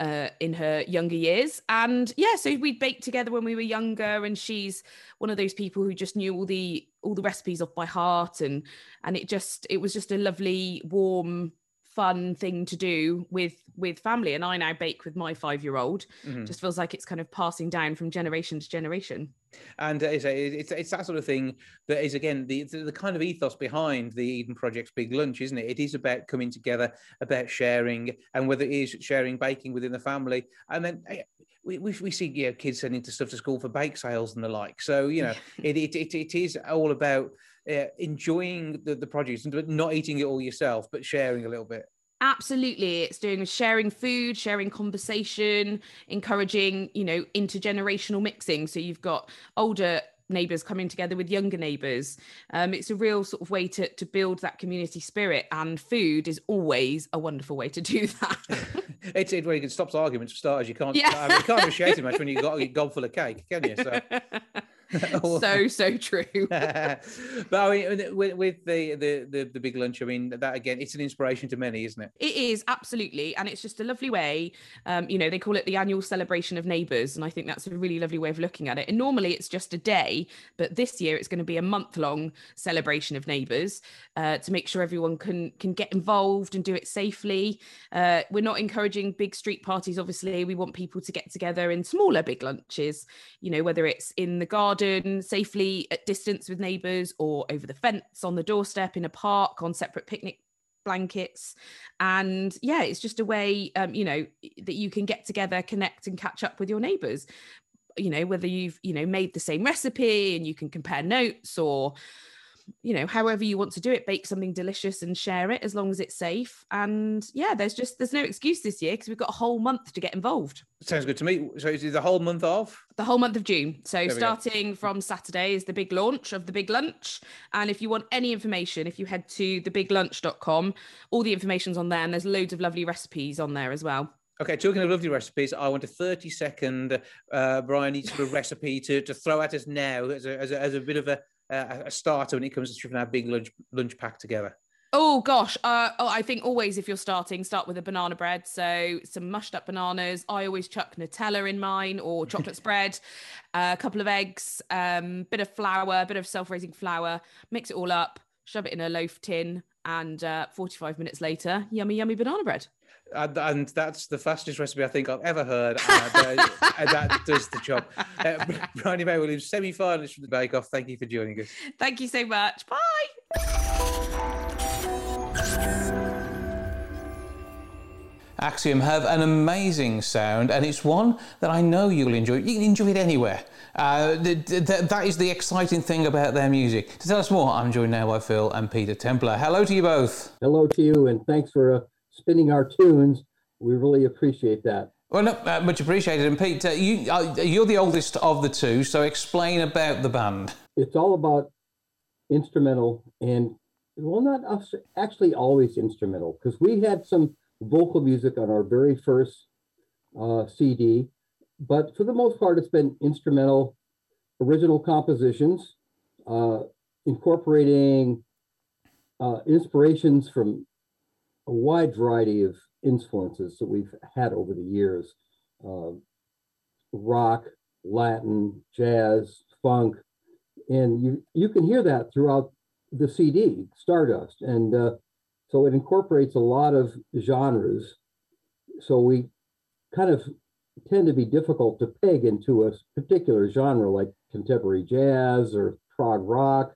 uh, in her younger years. And yeah, so we'd bake together when we were younger. And she's one of those people who just knew all the all the recipes off by heart, and and it just it was just a lovely, warm fun thing to do with with family. And i now bake with my five year old mm-hmm. just feels like it's kind of passing down from generation to generation. And uh, it's, it's, it's that sort of thing that is again the the kind of ethos behind the eden project's big lunch isn't it? It is about coming together about sharing and whether it is sharing baking within the family. And then eh, we, we, we see you know, kids sending to stuff to school for bake sales and the like. So you know it, it, it, it is all about uh, enjoying the, the produce and not eating it all yourself, but sharing a little bit. Absolutely. It's doing sharing food, sharing conversation, encouraging, you know, intergenerational mixing. So you've got older neighbours coming together with younger neighbours. Um, it's a real sort of way to, to build that community spirit, and food is always a wonderful way to do that. it's it where you can stop arguments for starters. You can't, yeah. I mean, you can't appreciate it much when you've got a gob full of cake, can you? So. so so true. but I mean, with, with the, the, the the big lunch, I mean that again, it's an inspiration to many, isn't it? It is absolutely, and it's just a lovely way. Um, you know, they call it the annual celebration of neighbours, and I think that's a really lovely way of looking at it. And normally it's just a day, but this year it's going to be a month long celebration of neighbours uh, to make sure everyone can can get involved and do it safely. Uh, we're not encouraging big street parties. Obviously, we want people to get together in smaller big lunches. You know, whether it's in the garden garden safely at distance with neighbours or over the fence on the doorstep in a park on separate picnic blankets. And yeah it's just a way um, you know that you can get together connect and catch up with your neighbors you know whether you've you know made the same recipe and you can compare notes or you know however you want to do it bake something delicious and share it as long as it's safe and yeah there's just there's no excuse this year because we've got a whole month to get involved Sounds good to me. So is it the whole month of? the whole month of June. So we go. starting from Saturday is the big launch of the big lunch. And if you want any information, if you head to thebiglunch.com, all the information's on there and there's loads of lovely recipes on there as well. Okay, talking of lovely recipes, I want a 30 second uh, Brian each sort of recipe to, to throw at us now as a, as a, as a bit of a, a, a starter when it comes to stripping our big lunch lunch pack together. Oh gosh, uh, oh, I think always if you're starting, start with a banana bread. So some mushed up bananas. I always chuck Nutella in mine or chocolate spread, a couple of eggs, um, bit of flour, a bit of self-raising flour. Mix it all up, shove it in a loaf tin, and uh, 45 minutes later, yummy, yummy banana bread. And, and that's the fastest recipe I think I've ever heard. And, uh, and that does the job. Uh, Briony May Williams, semi finalist from the Bake Off. Thank you for joining us. Thank you so much. Bye. Axiom have an amazing sound, and it's one that I know you'll enjoy. You can enjoy it anywhere. Uh, th- th- that is the exciting thing about their music. To tell us more, I'm joined now by Phil and Peter Templar. Hello to you both. Hello to you, and thanks for uh, spinning our tunes. We really appreciate that. Well, no, uh, much appreciated. And Pete, uh, you, uh, you're the oldest of the two, so explain about the band. It's all about instrumental and, well, not actually always instrumental, because we had some vocal music on our very first uh, CD, but for the most part, it's been instrumental, original compositions, uh, incorporating uh, inspirations from a wide variety of influences that we've had over the years uh, rock, Latin, jazz, funk. And you, you can hear that throughout the CD, Stardust. And uh, so it incorporates a lot of genres. So we kind of tend to be difficult to peg into a particular genre like contemporary jazz or prog rock,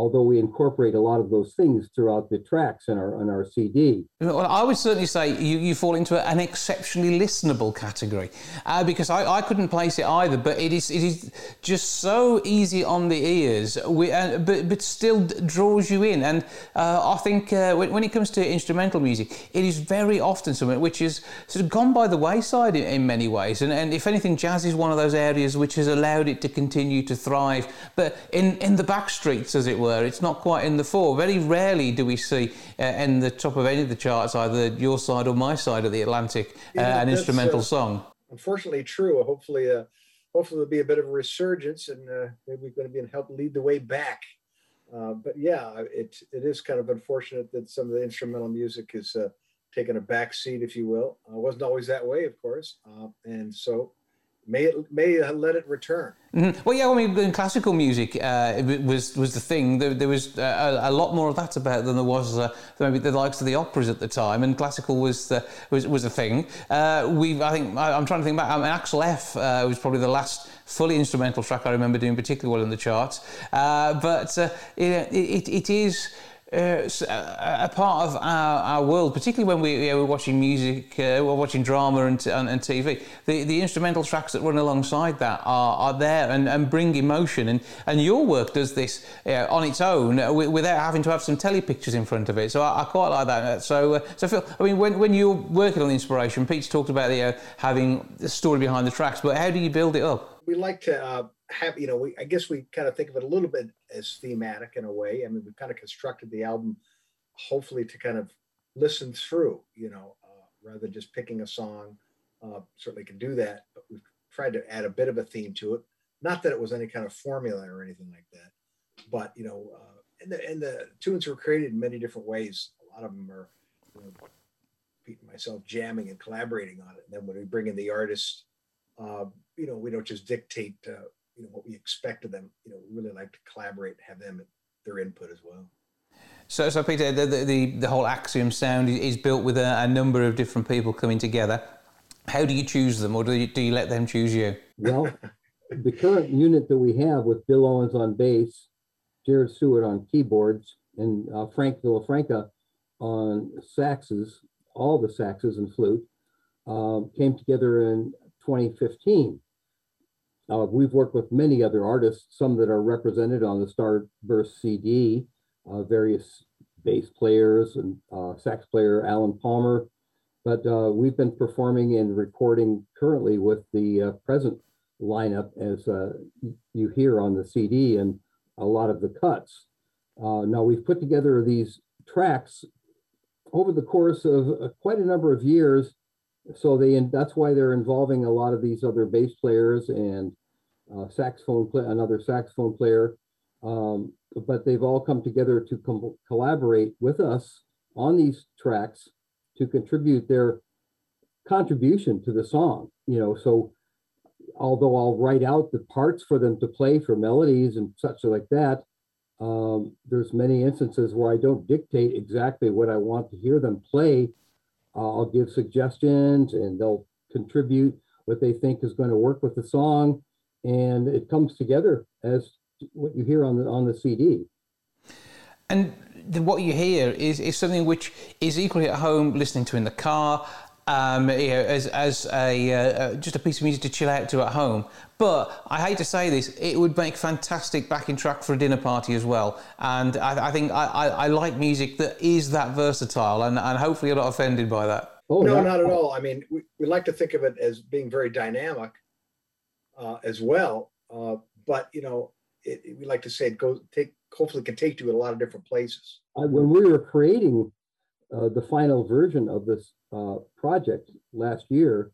although we incorporate a lot of those things throughout the tracks in our on our CD. Well, I would certainly say you, you fall into an exceptionally listenable category uh, because I, I couldn't place it either, but it is it is just so easy on the ears, we, uh, but but still draws you in. And uh, I think uh, when, when it comes to instrumental music, it is very often something which is sort of gone by the wayside in, in many ways. And, and if anything, jazz is one of those areas which has allowed it to continue to thrive, but in in the back streets, as it were. It's not quite in the fore. Very rarely do we see uh, in the top of any of the charts, either your side or my side of the Atlantic, uh, Yeah, an instrumental uh, song. unfortunately true. Hopefully, uh, hopefully there'll be a bit of a resurgence, and uh, maybe we're going to be to help lead the way back. Uh, but yeah, it it is kind of unfortunate that some of the instrumental music is uh, taken a back seat, if you will. Uh, wasn't always that way, of course, uh, and so may it may uh, let it return. Mhm. Well, yeah, I mean, classical music uh, was was the thing. There, there was uh, a, a lot more of that about than there was uh, maybe the likes of the operas at the time, and classical was the, was was a thing. Uh, we, I think, I, I'm trying to think back. I mean, Axel F uh, was probably the last fully instrumental track I remember doing particularly well in the charts. Uh, but it, it, it is. Uh, a part of our, our world, particularly when we, know, we're watching music, uh, we're watching drama and, and, and TV. The, the instrumental tracks that run alongside that are, are there and, and bring emotion. And, and your work does this uh, on its own uh, without having to have some telly pictures in front of it. So I, I quite like that. So, uh, so Phil, I mean, when, when you're working on inspiration, Pete's talked about the, uh, having the story behind the tracks, but how do you build it up? We like to uh, have, you know, we I guess we kind of think of it a little bit as thematic in a way. I mean, we kind of constructed the album hopefully to kind of listen through, you know, uh, rather than just picking a song. Uh, certainly can do that, but we've tried to add a bit of a theme to it. Not that it was any kind of formula or anything like that, but you know, uh, and the and the tunes were created in many different ways. A lot of them are, you know, Pete and myself jamming and collaborating on it. And then when we bring in the artists, uh, you know, we don't just dictate, uh, you know, what we expect of them. You know, we really like to collaborate, and have them their input as well. So, so Peter, the, the, the, the whole Axiom sound is, is built with a, a number of different people coming together. How do you choose them, or do you, do you let them choose you? Well, the current unit that we have with Bill Owens on bass, Jared Stewart on keyboards, and uh, Frank Villafranca on saxes, all the saxes and flute, um, came together in 2015. Uh, we've worked with many other artists, some that are represented on the Starburst CD, uh, various bass players and uh, sax player Alan Palmer. But uh, we've been performing and recording currently with the uh, present lineup as uh, you hear on the CD and a lot of the cuts. now we've put together these tracks over the course of quite a number of years so they and that's why they're involving a lot of these other bass players and uh, saxophone play, another saxophone player. Um, but they've all come together to com- collaborate with us on these tracks to contribute their contribution to the song you know? So although i'll write out the parts for them to play for melodies and such like that um, there's many instances where i don't dictate exactly what i want to hear them play I'll give suggestions and they'll contribute what they think is going to work with the song. And it comes together as what you hear on the, on the CD. And the, what you hear is, is something which is equally at home listening to in the car, um, you know, as, as a, uh, just a piece of music to chill out to at home. But I hate to say this, it would make fantastic backing track for a dinner party as well. And I, I think I, I, I, like music that is that versatile, and, and hopefully you're not offended by that. Oh, no, not at all. I mean, we, we like to think of it as being very dynamic uh, as well. Uh, but, you know, it, it, we like to say it goes, take, hopefully can take you to a lot of different places. when we were creating uh, the final version of this uh, project last year,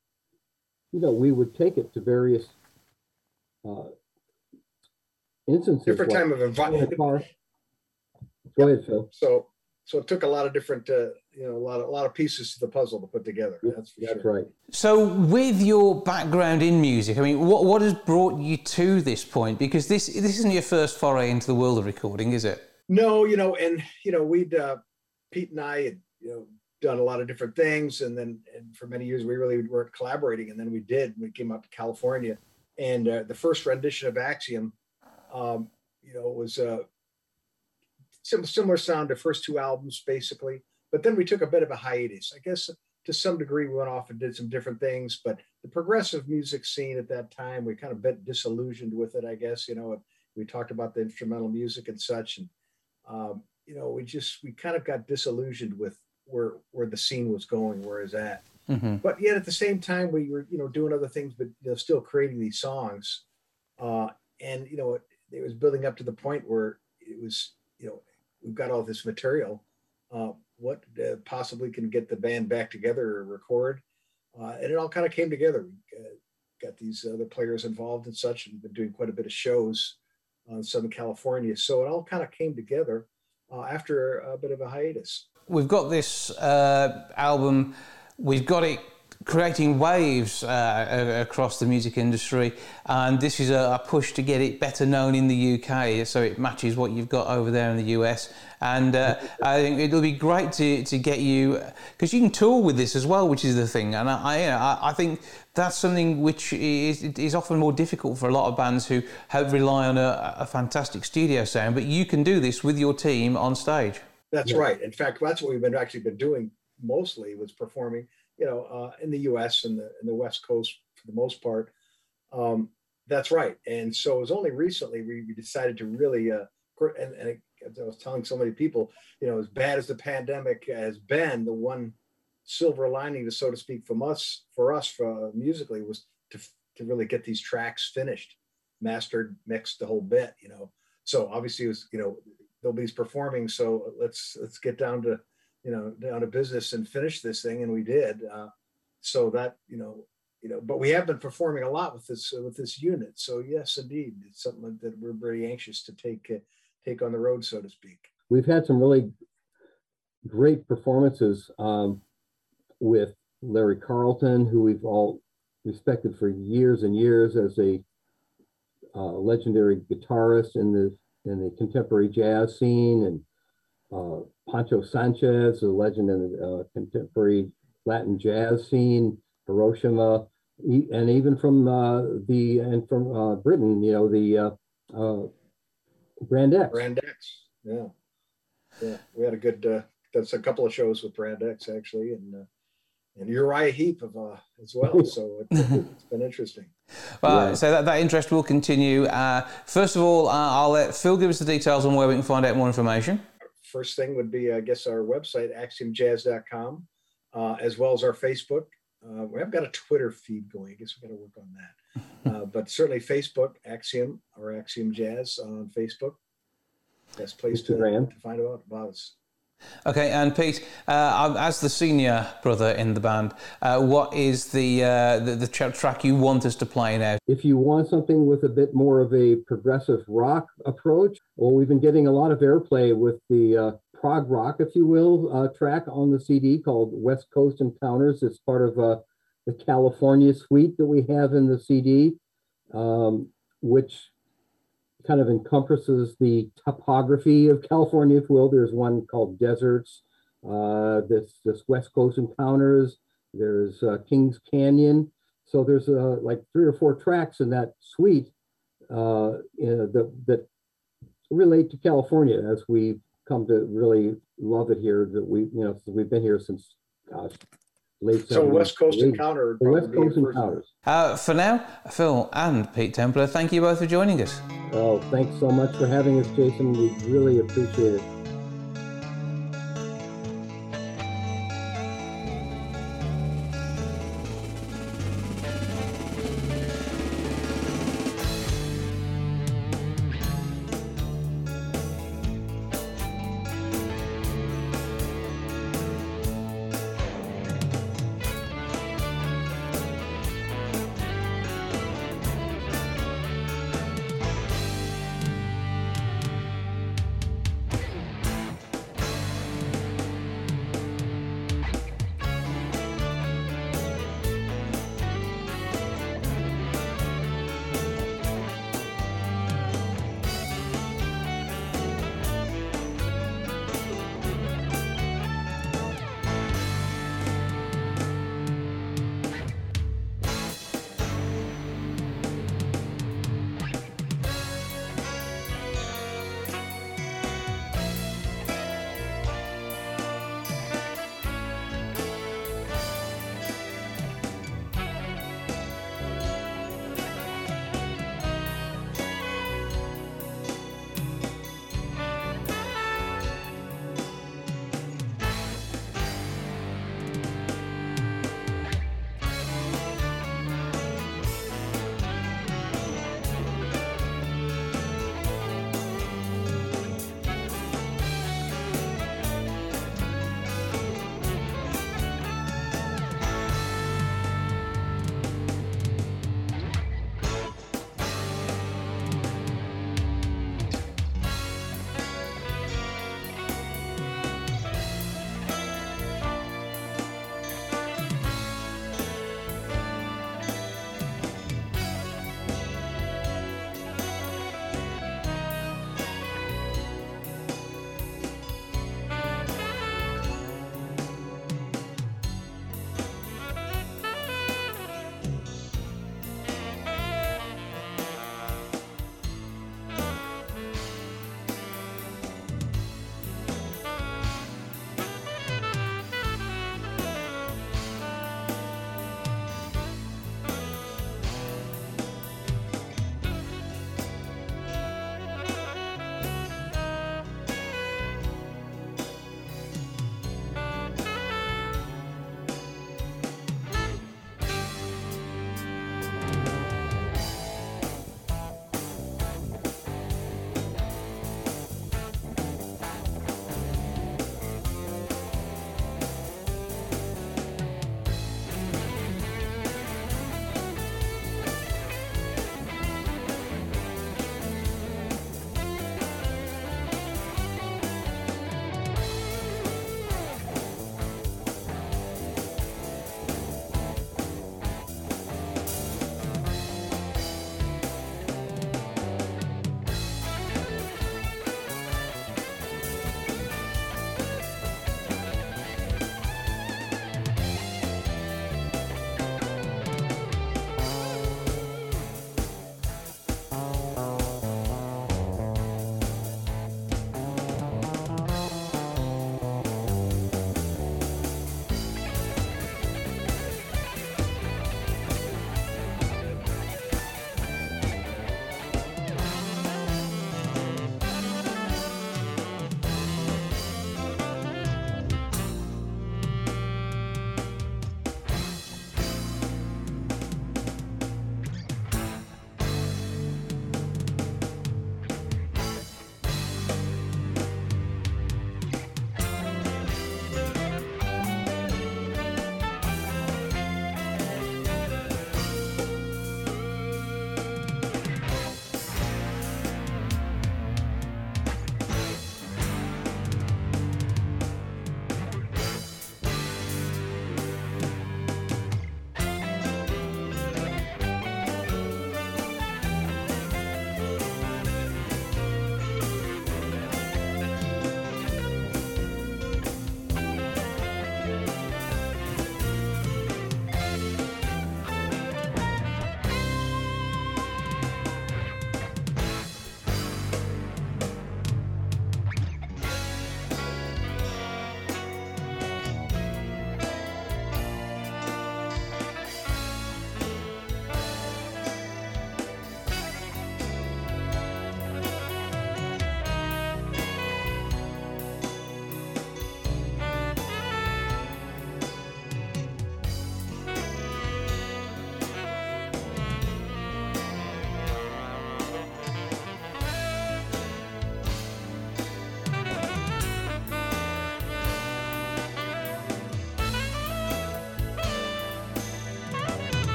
you know, we would take it to various uh, instances. Different like time of environment. Go ahead, Phil. So, so it took a lot of different, uh, you know, a lot of a lot of pieces to the puzzle to put together. That's for That's sure. right. So, with your background in music, I mean, what what has brought you to this point? Because this this isn't your first foray into the world of recording, is it? No, you know, and you know, we'd uh, Pete and I had you know done a lot of different things, and then and for many years we really weren't collaborating, and then we did. We came up to California, and uh, the first rendition of Axiom, um, you know, was a uh, similar, sound to first two albums, basically. But then we took a bit of a hiatus. I guess to some degree we went off and did some different things. But the progressive music scene at that time, we kind of bit disillusioned with it. I guess you know we talked about the instrumental music and such, and um, you know we just we kind of got disillusioned with where where the scene was going, where is it's at. Mm-hmm. But yet at the same time, we were you know doing other things, but you know, still creating these songs. Uh, and you know it, it, was building up to the point where it was you know we've got all this material. Uh, what uh, possibly can get the band back together or record? Uh, and it all kind of came together. We uh, got these other players involved and such, and been doing quite a bit of shows in Southern California. So it all kind of came together uh, after a bit of a hiatus. We've got this uh, album we've got it creating waves uh, across the music industry, and this is a, push to get it better known in the UK, so it matches what you've got over there in the US. And uh, I think it'll be great to, to get you because you can tour with this as well, which is the thing. And I, you know, I, I, think that's something which is, is often more difficult for a lot of bands who have rely on a, a fantastic studio sound. But you can do this with your team on stage. That's yeah. right. In fact, that's what we've been actually been doing mostly was performing, you know, uh, in the U.S. and the in the West Coast for the most part. Um, that's right. And so it was only recently we, we decided to really, uh, and, and I was telling so many people, you know, as bad as the pandemic has been, the one silver lining, to so to speak, from us, for us, for uh, musically, was to to really get these tracks finished, mastered, mixed, the whole bit. You know, so obviously it was, you know, nobody's performing, so let's let's get down to you know down to business and finish this thing and we did uh, so that you know you know but we have been performing a lot with this uh, with this unit. So yes indeed it's something that we're very anxious to take uh, take on the road so to speak. We've had some really great performances um, with larry carlton who we've all respected for years and years as a uh, legendary guitarist in the in the contemporary jazz scene and uh, Poncho Sanchez, a legend in the uh, contemporary Latin jazz scene, Hiroshima, and even from uh, the and from uh, Britain, you know, the uh, uh, Brand X. Brand X. Yeah. Yeah. We had a good, uh, that's a couple of shows with Brand X actually. And, uh, and Uriah Heep of, uh, as well. So it, it's been interesting. Well, Yeah. so that, that interest will continue. Uh, first of all, uh, I'll let Phil give us the details on where we can find out more information. First thing would be, I guess, our website, axiomjazz.com, uh, as well as our Facebook. Uh, we haven't got a Twitter feed going. I guess we got to work on that. Uh, but certainly Facebook, Axiom or Axiom Jazz on Facebook. Best place to, to find out about us. Okay, and Pete, uh, as the senior brother in the band, uh, what is the, uh, the the track you want us to play now? If you want something with a bit more of a progressive rock approach, well, we've been getting a lot of airplay with the uh, prog rock, if you will, uh, track on the CD called West Coast Encounters. It's part of uh, the California suite that we have in the CD, um, which kind of encompasses the topography of California, if you will. There's one called Deserts, uh, this this West Coast Encounters. There's uh, Kings Canyon. So there's uh, like three or four tracks in that suite uh, that that relate to California as we come to really love it here. That we you know we've been here since gosh late. So West Coast 80s. Encounter. The West Coast your first one. Encounters. Uh, for now, Phil and Pete Templar, thank you both for joining us. Oh, thanks so much for having us, Jason. We really appreciate it.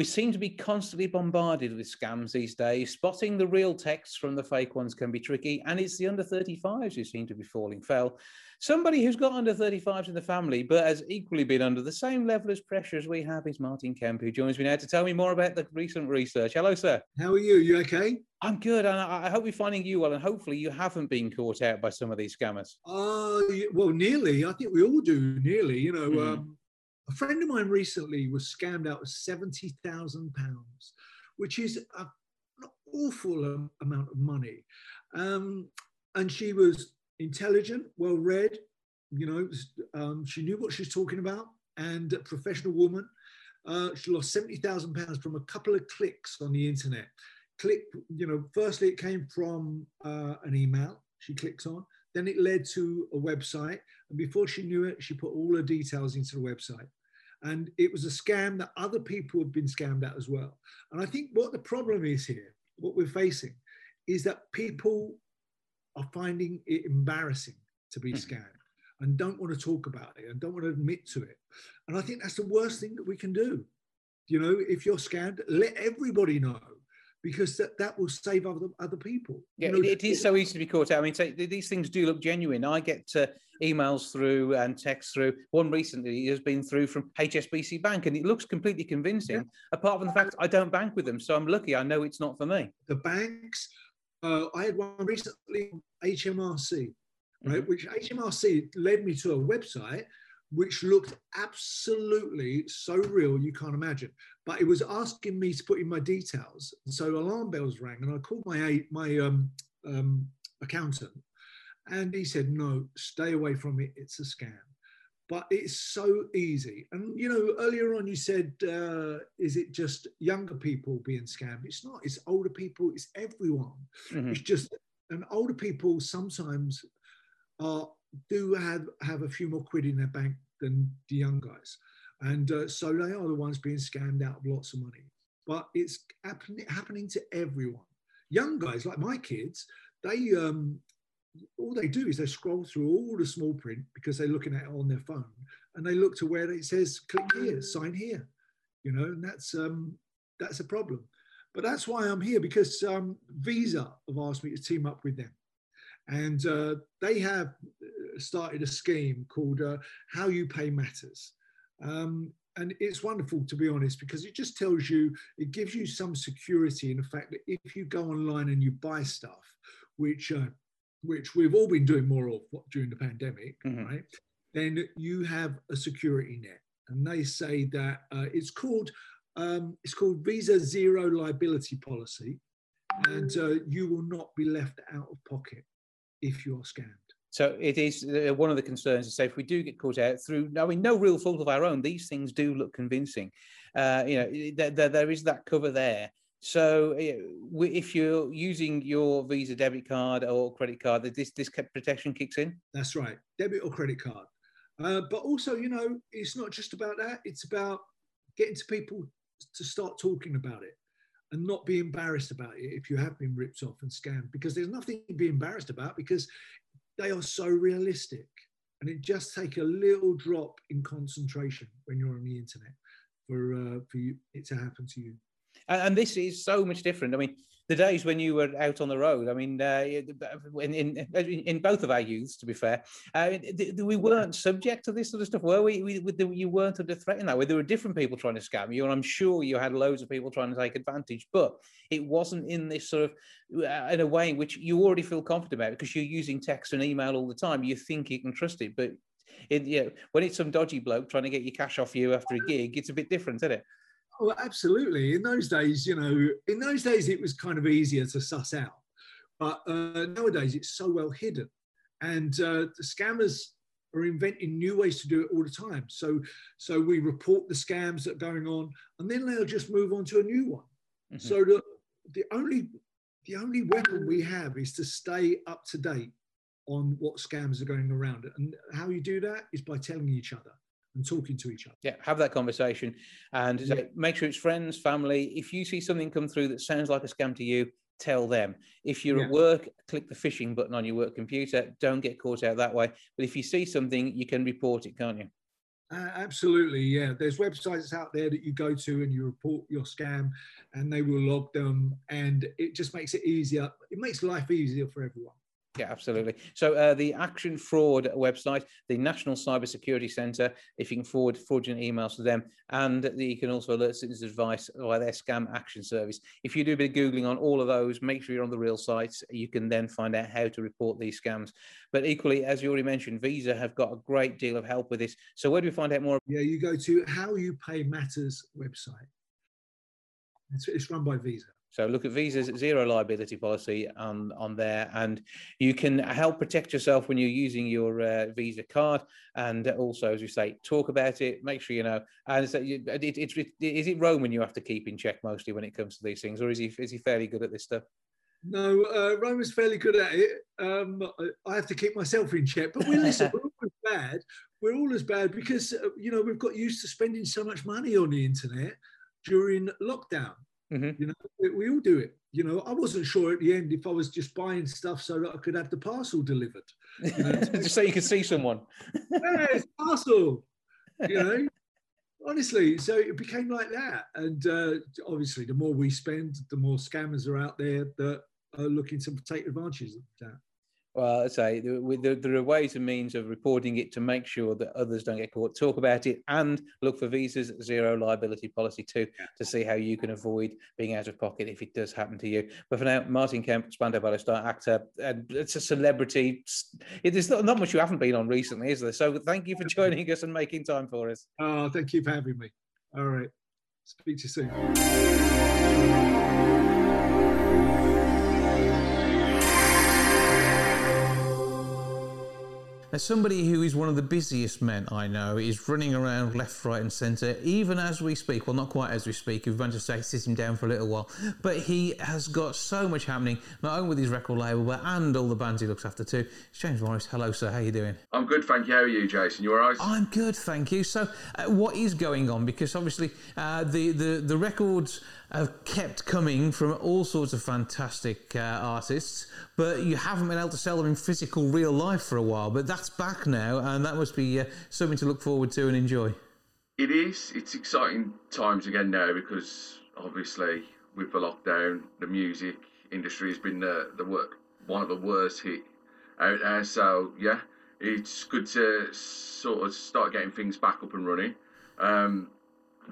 We seem to be constantly bombarded with scams these days. Spotting the real texts from the fake ones can be tricky, and it's the under 35s who seem to be falling foul. Somebody who's got under 35s in the family, but has equally been under the same level of pressure as we have, is Martin Kemp, who joins me now to tell me more about the recent research. Hello, sir. How are you? You okay? I'm good, and I I hope we're finding you well, and hopefully you haven't been caught out by some of these scammers. Uh, well, nearly. I think we all do nearly. You know, Mhm. um, a friend of mine recently was scammed out of seventy thousand pounds, which is a, an awful amount of money. Um, and she was intelligent, well read. You know, um, she knew what she was talking about, and a professional woman. Uh, she lost seventy thousand pounds from a couple of clicks on the internet. Click, you know, firstly it came from uh, an email she clicks on. Then it led to a website, and before she knew it, she put all her details into the website. And it was a scam that other people have been scammed at as well. And I think what the problem is here, what we're facing, is that people are finding it embarrassing to be scammed and don't want to talk about it and don't want to admit to it. And I think that's the worst thing that we can do. You know, if you're scammed, let everybody know because that, that will save other, other people. Yeah, You know, it, it is so easy to be caught out. I mean, so these things do look genuine. I get uh, emails through and texts through. One recently has been through from HSBC Bank, and it looks completely convincing. Apart from the fact I don't bank with them, so I'm lucky. I know it's not for me. the banks. Uh, I had one recently, HMRC, right? Which HMRC led me to a website which looked absolutely so real you can't imagine. But it was asking me to put in my details, so alarm bells rang, and I called my my um, um, accountant, and he said, "No, stay away from it. It's a scam." But it's so easy. And you know, earlier on you said, uh, "Is it just younger people being scammed?" It's not. It's older people. It's everyone. Mhm. It's just, and older people sometimes are do have have a few more quid in their bank than the young guys, and uh, so they are the ones being scammed out of lots of money. But it's happen- happening to everyone. Young guys like my kids, they um, all they do is they scroll through all the small print because they're looking at it on their phone, and they look to where it says "click here, sign here," you know, and that's um, that's a problem. But that's why I'm here because um, Visa have asked me to team up with them, and uh, they have uh, started a scheme called uh, "How You Pay Matters." Um, and it's wonderful to be honest because it just tells you it gives you some security in the fact that if you go online and you buy stuff which uh, which we've all been doing more of during the pandemic Mhm. right then you have a security net and they say that uh, it's called um, it's called visa zero liability policy and uh, you will not be left out of pocket if you're scammed So it is uh, one of the concerns to say if we do get caught out through, I mean, no real fault of our own, these things do look convincing. Uh, you know, there, there, there is that cover there. So uh, if you're using your Visa debit card or credit card, this this protection kicks in. That's right, debit or credit card. Uh, but also, you know, it's not just about that. It's about getting to people to start talking about it and not be embarrassed about it if you have been ripped off and scammed, because there's nothing to be embarrassed about because they are so realistic. And it just take a little drop in concentration when you're on the internet for uh, for you, it to happen to you. And, and this is so much different. I mean, the days when you were out on the road, I mean, uh, in, in in both of our youths, to be fair, uh, we weren't subject to this sort of stuff, were we? we we- you weren't under threat in that way. There were different people trying to scam you, and I'm sure you had loads of people trying to take advantage, but it wasn't in this sort of uh, in a way in which you already feel confident about because you're using text and email all the time. You think you can trust it, but it, yeah, when it's some dodgy bloke trying to get your cash off you after a gig, it's a bit different, isn't it? Oh, absolutely. In those days, you know, in those days it was kind of easier to suss out, but uh, nowadays it's so well hidden, and uh, the scammers are inventing new ways to do it all the time. So, so we report the scams that are going on, and then they'll just move on to a new one. Mhm. So the the only the only weapon we have is to stay up to date on what scams are going around, and how you do that is by telling each other and talking to each other. Yeah, have that conversation and Yeah. make sure it's friends, family. If you see something come through that sounds like a scam to you, tell them. If you're at work, click the phishing button on your work computer. Don't get caught out that way. But if you see something, you can report it, can't you? Uh, absolutely, yeah. There's websites out there that you go to and you report your scam, and they will log them, and it just makes it easier. It makes life easier for everyone. Yeah, absolutely. So uh, the Action Fraud website, the National Cyber Security Centre, if you can forward fraudulent emails to them, and you can also alert citizens advice via their scam action service. If you do a bit of googling on all of those, make sure you're on the real sites. You can then find out how to report these scams. But equally, as you already mentioned, Visa have got a great deal of help with this. So where do we find out more? Yeah, you go to How You Pay Matters website. It's, it's run by Visa. So look at Visa's zero liability policy on, on there, and you can help protect yourself when you're using your uh, Visa card. And also, as you say, talk about it, make sure you know. And so you, it, it, it, is it Roman you have to keep in check mostly when it comes to these things, or is he is he fairly good at this stuff? No, uh, Roman's fairly good at it. Um, I have to keep myself in check, but we listen. we're all as bad. We're all as bad because uh, you know we've got used to spending so much money on the internet during lockdown. Mm-hmm. You know, we, we, all do it. You know, I wasn't sure at the end if I was just buying stuff so that I could have the parcel delivered. You know? just so you could see someone. yeah, it's parcel. You know, honestly. So it became like that, and uh, obviously, the more we spend, the more scammers are out there that are looking to take advantage of that. Well, I say there, there are ways and means of reporting it to make sure that others don't get caught. Talk about it and look for Visa's zero liability policy too to see how you can avoid being out of pocket if it does happen to you. But for now, Martin Kemp, Spandau Ballet star actor, and it's a celebrity. There's not, not much you haven't been on recently, is there? So thank you for joining us and making time for us. Oh, thank you for having me. All right. Speak to you soon. As somebody who is one of the busiest men I know is running around left, right, and centre, even as we speak. Well, not quite as we speak. We've managed to say sit him down for a little while, but he has got so much happening, not only with his record label, but and all the bands he looks after too. It's James Morris. Hello, sir. How are you doing? I'm good, thank you. How are you, Jason? You all right? I'm good, thank you. So, uh, what is going on? Because obviously, uh, the the the records have kept coming from all sorts of fantastic uh, artists, but you haven't been able to sell them in physical real life for a while. But that's back now, and that must be uh, something to look forward to and enjoy. It is. It's exciting times again now because obviously with the lockdown, the music industry has been the, the work one of the worst hit out there. So yeah, it's good to sort of start getting things back up and running. Um,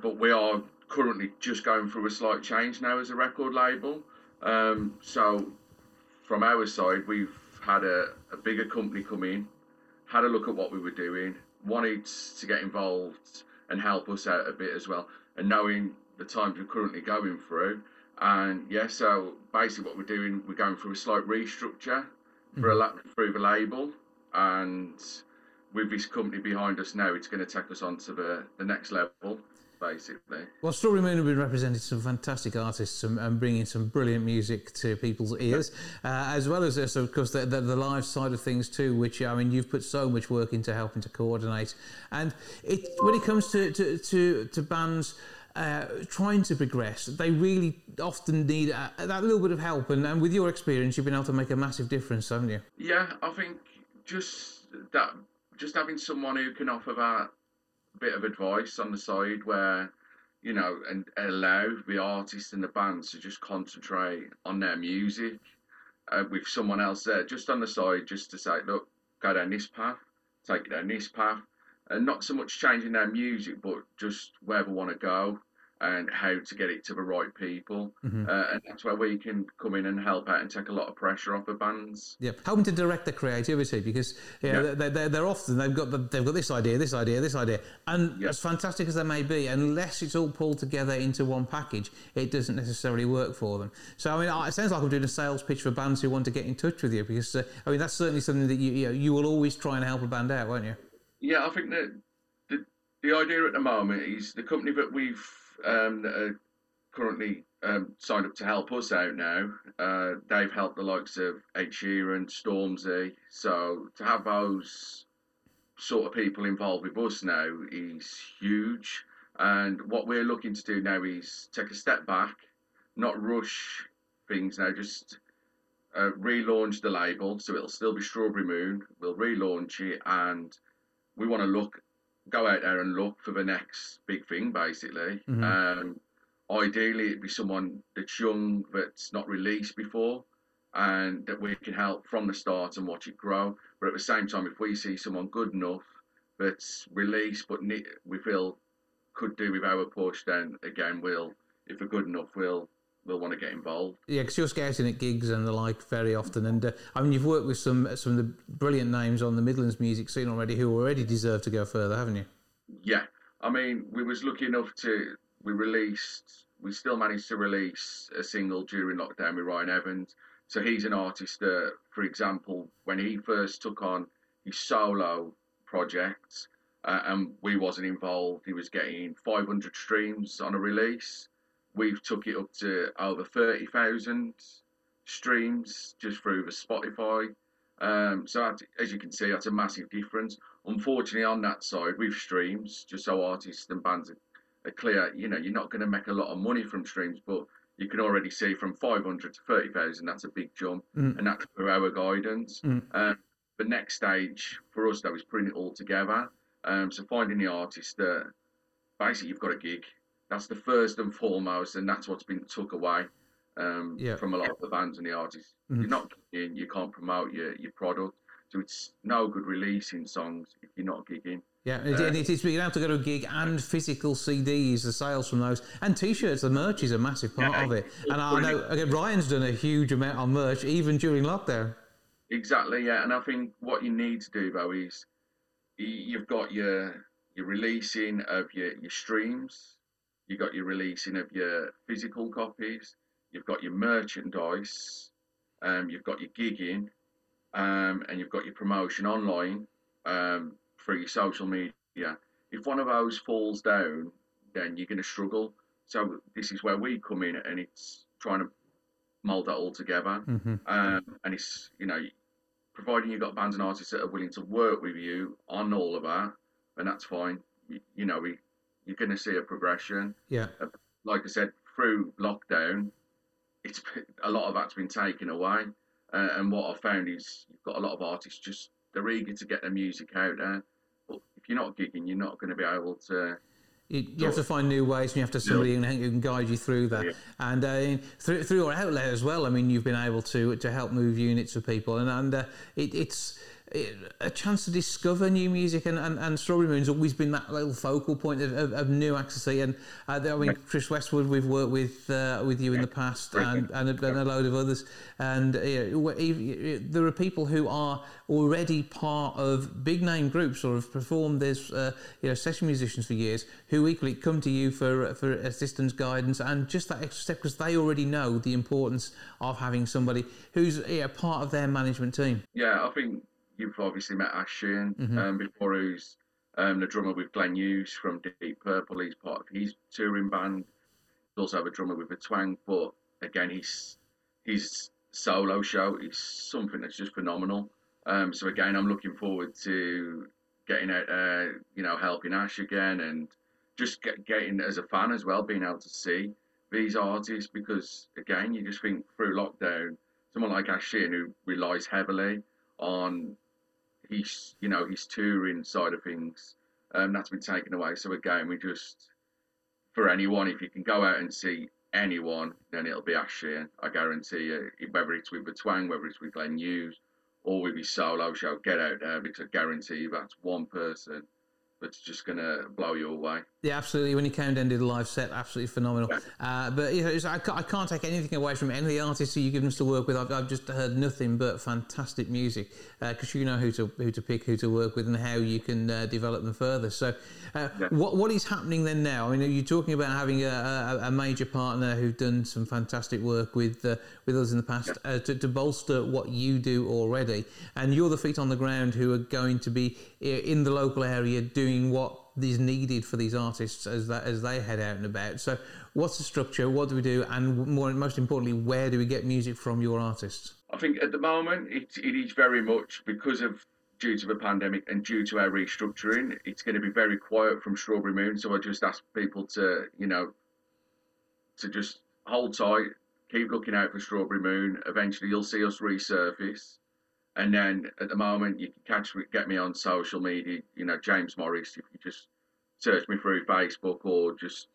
but we are currently just going through a slight change now as a record label. Um, so from our side, we've had a, a bigger company come in, had a look at what we were doing, wanted to get involved and help us out a bit as well, and knowing the times we're currently going through. And yeah, so basically what we're doing, we're going through a slight restructure for a, through the label, and with this company behind us now, it's going to take us on to the, the next level basically. Well, Strawberry Moon have been representing some fantastic artists and, and bringing some brilliant music to people's ears, uh, as well as this, of course, the, the, the, live side of things too, which, I mean, you've put so much work into helping to coordinate. And it, when it comes to, to, to, to bands, uh, trying to progress, they really often need a, that little bit of help. And, and with your experience, you've been able to make a massive difference, haven't you? Yeah, I think just that, just having someone who can offer that bit of advice on the side where you know and allow the artists and the band to just concentrate on their music uh, with someone else there just on the side just to say look go down this path take it down this path and not so much changing their music but just where they want to go and how to get it to the right people. Mm-hmm. Uh, and that's where we can come in and help out and take a lot of pressure off the bands. Yeah, helping to direct the creativity because yeah, yeah. They're, they're, they're, often they've got the, they've got this idea, this idea, this idea, and yeah. as fantastic as they may be, unless it's all pulled together into one package, it doesn't necessarily work for them. So I mean, it sounds like I'm doing a sales pitch for bands who want to get in touch with you because uh, I mean that's certainly something that you you, know, you will always try and help a band out, won't you? Yeah, I think that the the idea at the moment is the company that we've um, that are currently um, signed up to help us out now. Uh, they've helped the likes of Ed Sheeran, Stormzy. So to have those sort of people involved with us now is huge. And what we're looking to do now is take a step back, not rush things now, just uh, relaunch the label. So it'll still be Strawberry Moon. We'll relaunch it and we want to look go out there and look for the next big thing, basically. Mhm. Um, ideally, it'd be someone that's young, that's not released before, and that we can help from the start and watch it grow. But at the same time, if we see someone good enough that's released but we feel could do with our push, then again, we'll, if they're good enough, we'll we'll want to get involved. Yeah, because you're scouting at gigs and the like very often, and uh, I mean you've worked with some some of the brilliant names on the Midlands music scene already, who already deserve to go further, haven't you? Yeah, I mean, we was lucky enough to we released, we still managed to release a single during lockdown with Ryan Evans. So he's an artist that, for example, when he first took on his solo projects, uh, and we wasn't involved, he was getting 500 streams on a release. We've took it up to over 30,000 streams just through the Spotify. Um, so as you can see, that's a massive difference. Unfortunately, on that side, with streams, just so artists and bands are, are clear, you know, you're not going to make a lot of money from streams, but you can already see from 500 to 30,000, that's a big jump, Mm. and that's for our guidance. Mm. Um, the next stage for us, though, is putting it all together. Um, so finding the artist that basically you've got a gig. That's the first and foremost, and that's what's been took away um, Yeah. from a lot of the bands and the artists. Mhm. You're not gigging, you can't promote your, your product. So it's no good releasing songs if you're not gigging. Yeah, it, Uh, it is being able to go to a gig and physical CDs, the sales from those, and T-shirts. The merch is a massive part Yeah, of it. And I know again, Ryan's done a huge amount on merch even during lockdown. Exactly, yeah. And I think what you need to do though is you've got your your releasing of your, your streams, you've got your releasing of your physical copies, you've got your merchandise, um, you've got your gigging, um, and you've got your promotion online um, through your social media. If one of those falls down, then you're going to struggle. So this is where we come in, and it's trying to mold that all together. hmm Um, and it's you know, providing you've got bands and artists that are willing to work with you on all of that, and that's fine. You, you know, we you're going to see a progression. Yeah. Like I said, through lockdown, it's a lot of that's been taken away. Uh, and what I've found is you've got a lot of artists just they're eager to get their music out there. But if you're not gigging, you're not going to be able to. You, you have to find new ways, and you have to have somebody who can- who can guide you through that. Yeah. And uh, through through your outlet as well. I mean, you've been able to to help move units of people, and and uh, it, it's it, a chance to discover new music. And, and, and Strawberry Moon's always been that little focal point of, of, of new access. And uh, I mean, Chris Westwood, we've worked with uh, with you in the past, and, and, a, and a load of others. And uh, there are people who are already part of big name groups or have performed as uh, you know session musicians for years who equally come to you for for assistance guidance and just that extra step because they already know the importance of having somebody who's yeah, part of their management team Yeah, I think you've obviously met Ash Sheehan Mhm. um, before, who's um, the drummer with Glenn Hughes from Deep Purple. He's part of his touring band. He also have a drummer with a twang, but again, he's his solo show is something that's just phenomenal. Um, so again, I'm looking forward to getting out, uh, you know, helping Ash again, and just get, getting as a fan as well, being able to see these artists because again, you just think through lockdown, someone like Ash Sheehan who relies heavily on his, you know, his touring side of things, um, that's been taken away. So again, we just for anyone, if you can go out and see anyone, then it'll be Ash Sheehan. I guarantee you, whether it's with the Twang, whether it's with Glenn Hughes, or with his solo show, get out there because I guarantee you that's one person that's just gonna blow you away. Yeah, absolutely. When he came down and did a live set, absolutely phenomenal. Uh, but you know, it's, I, can't, I can't take anything away from any of the artists who you've given us to work with. I've, I've just heard nothing but fantastic music because you know who to who to pick, who to work with, and how you can uh, develop them further. So, uh, what what is happening then now? I mean, are you're talking about having a, a, a major partner who've done some fantastic work with uh, with us in the past uh, to, to bolster what you do already, and you're the feet on the ground who are going to be in the local area doing what is needed for these artists as that as they head out and about. So, what's the structure? What do we do? And more, most importantly, where do we get music from your artists? I think at the moment it, it is very much because of due to the pandemic and due to our restructuring, it's going to be very quiet from Strawberry Moon. So I just ask people to, you know, to just hold tight, keep looking out for Strawberry Moon. Eventually, you'll see us resurface, And then at the moment, you can catch me, get me on social media. You know, James Morris. If you just search me through Facebook or just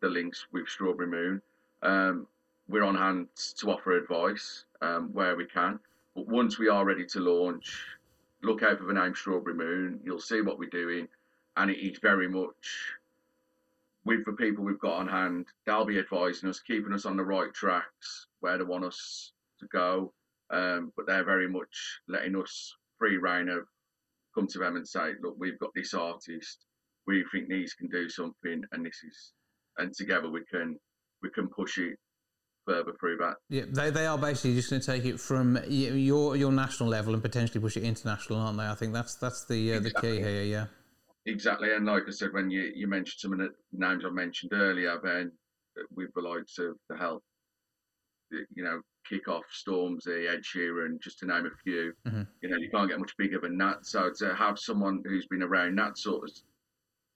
the links with Strawberry Moon, um, we're on hand to offer advice um, where we can. But once we are ready to launch, look out for the name Strawberry Moon. You'll see what we're doing, and it is very much with the people we've got on hand. They'll be advising us, keeping us on the right tracks where they want us to go. Um, but they're very much letting us free reign of come to them and say, look, we've got this artist. We think these can do something, and this is, and together we can we can push it further through that. Yeah, they, they are basically just going to take it from your your national level and potentially push it international, aren't they? I think that's that's the uh, the key here. Yeah. Exactly, and like I said, when you, you mentioned some of the names I mentioned earlier, then with the likes of the help, you know, kick off Stormzy, Ed Sheeran, just to name a few. Mhm. You know, you can't get much bigger than that. So to have someone who's been around that sort of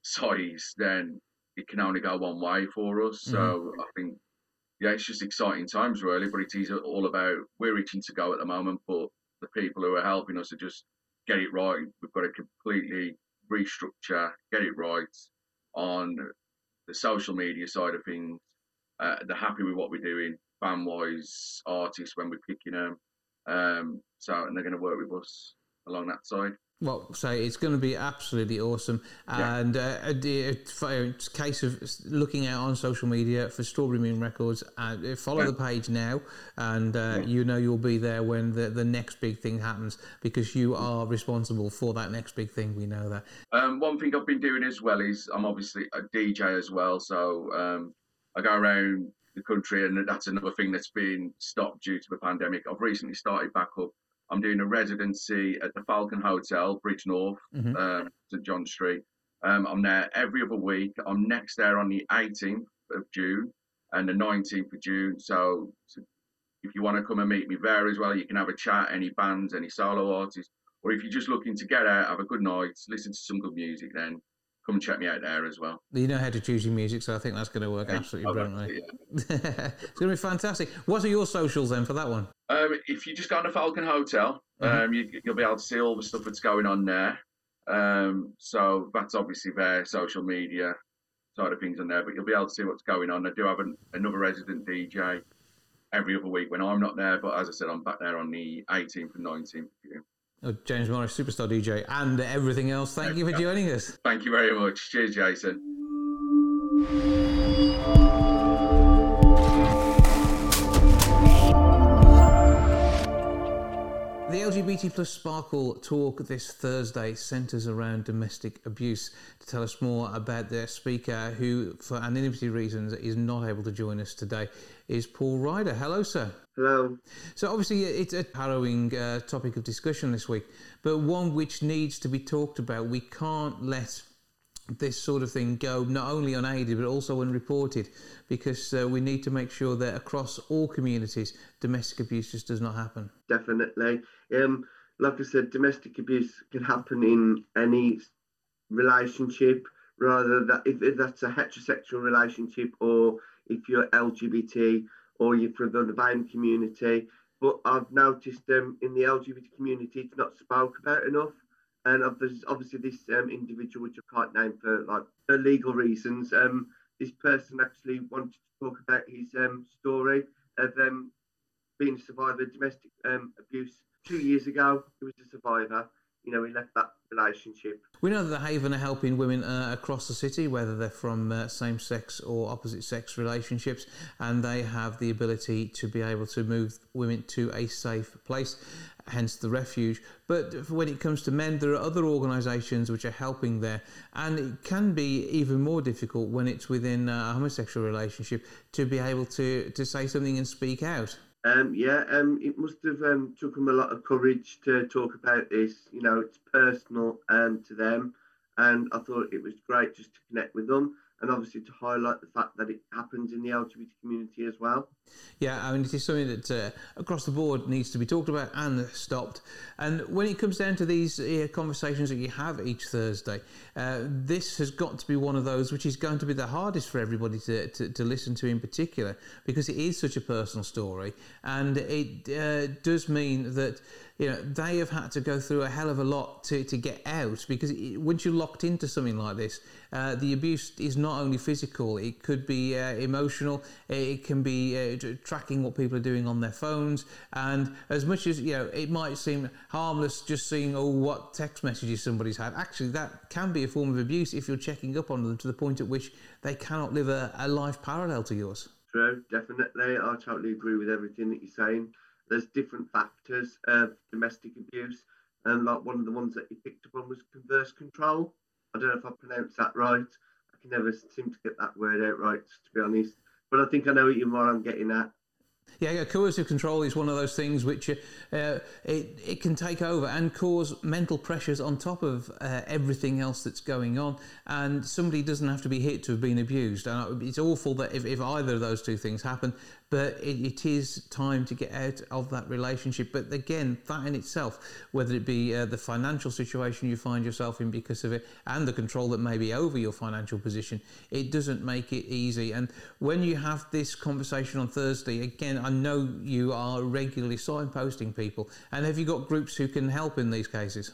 size, then it can only go one way for us. So I think, yeah, it's just exciting times really. But it is all about we're itching to go at the moment, but the people who are helping us are just get it right. We've got to completely restructure, get it right on the social media side of things. Uh, they're happy with what we're doing, fan wise, artists when we're picking them. Um, so, and they're going to work with us along that side. Well, so it's going to be absolutely awesome, Yeah. and uh, it's it's a case of looking out on social media for Strawberry Moon Records. Uh, follow Yeah. the page now, and uh, Yeah. you know you'll be there when the, the next big thing happens because you are responsible for that next big thing. We know that. Um, one thing I've been doing as well is I'm obviously a DJ as well, so um, I go around the country, and that's another thing that's been stopped due to the pandemic. I've recently started back up. I'm doing a residency at the Falcon Hotel, Bridgnorth, Mhm. um, St John Street. Um, I'm there every other week. I'm next there on the 18th of June and the 19th of June. So, so if you want to come and meet me there as well, you can have a chat. Any bands, any solo artists, or if you're just looking to get out, have a good night, listen to some good music, then come check me out there as well. You know how to choose your music, so I think that's going to work absolutely Oh, brilliantly. it, it's going to be fantastic. What are your socials then for that one? Um, if you just go on the Falcon Hotel, Mhm. um, you, you'll be able to see all the stuff that's going on there. Um, so that's obviously their social media side of things on there, but you'll be able to see what's going on. I do have an, another resident DJ every other week when I'm not there, but as I said, I'm back there on the 18th and 19th of June. Oh, James Morris, superstar DJ, and everything else. Thank you for joining us. Thank you very much. Cheers, Jason. LGBT plus Sparkle talk this Thursday centres around domestic abuse. To tell us more about their speaker, who, for anonymity reasons, is not able to join us today, is Paul Ryder. Hello, sir. Hello. So, obviously, it's a harrowing uh, topic of discussion this week, but one which needs to be talked about. We can't let this sort of thing go not only unaided but also unreported because uh, we need to make sure that across all communities domestic abuse just does not happen. Definitely. Um, like I said, domestic abuse can happen in any relationship, rather that if, that's a heterosexual relationship or if you're LGBT or you're from the BAME community. But I've noticed um, in the LGBT community, it's not spoke about enough. And this, obviously, this um, individual, which I can't name for like uh, legal reasons, um, this person actually wanted to talk about his um, story of um, being a survivor of domestic um, abuse two years ago. He was a survivor. You know, he left that relationship. We know that the Haven are helping women uh, across the city, whether they're from uh, same sex or opposite sex relationships, and they have the ability to be able to move women to a safe place, hence the refuge. But when it comes to men, there are other organisations which are helping there, and it can be even more difficult when it's within a homosexual relationship to be able to, to say something and speak out. Um, yeah, um, it must have um, took them a lot of courage to talk about this. You know, it's personal um, to them, and I thought it was great just to connect with them, and obviously to highlight the fact that it happens in the LGBT community as well. Yeah, I mean, it is something that uh, across the board needs to be talked about and stopped. And when it comes down to these uh, conversations that you have each Thursday, uh, this has got to be one of those which is going to be the hardest for everybody to, to, to listen to in particular because it is such a personal story. And it uh, does mean that you know they have had to go through a hell of a lot to, to get out because it, once you're locked into something like this, uh, the abuse is not only physical; it could be uh, emotional. It can be uh, tracking what people are doing on their phones, and as much as you know, it might seem harmless just seeing oh what text messages somebody's had. Actually, that can be a form of abuse if you're checking up on them to the point at which they cannot live a, a life parallel to yours. True, definitely. I totally agree with everything that you're saying. There's different factors of domestic abuse, and like one of the ones that you picked up on was converse control. I don't know if I pronounced that right. I can never seem to get that word out right, to be honest. But I think I know what I'm getting at. Yeah, yeah, coercive control is one of those things which uh, it, it can take over and cause mental pressures on top of uh, everything else that's going on. And somebody doesn't have to be hit to have been abused. And it's awful that if, if either of those two things happen, but it, it is time to get out of that relationship. But again, that in itself, whether it be uh, the financial situation you find yourself in because of it and the control that may be over your financial position, it doesn't make it easy. And when you have this conversation on Thursday, again, I know you are regularly signposting people. And have you got groups who can help in these cases?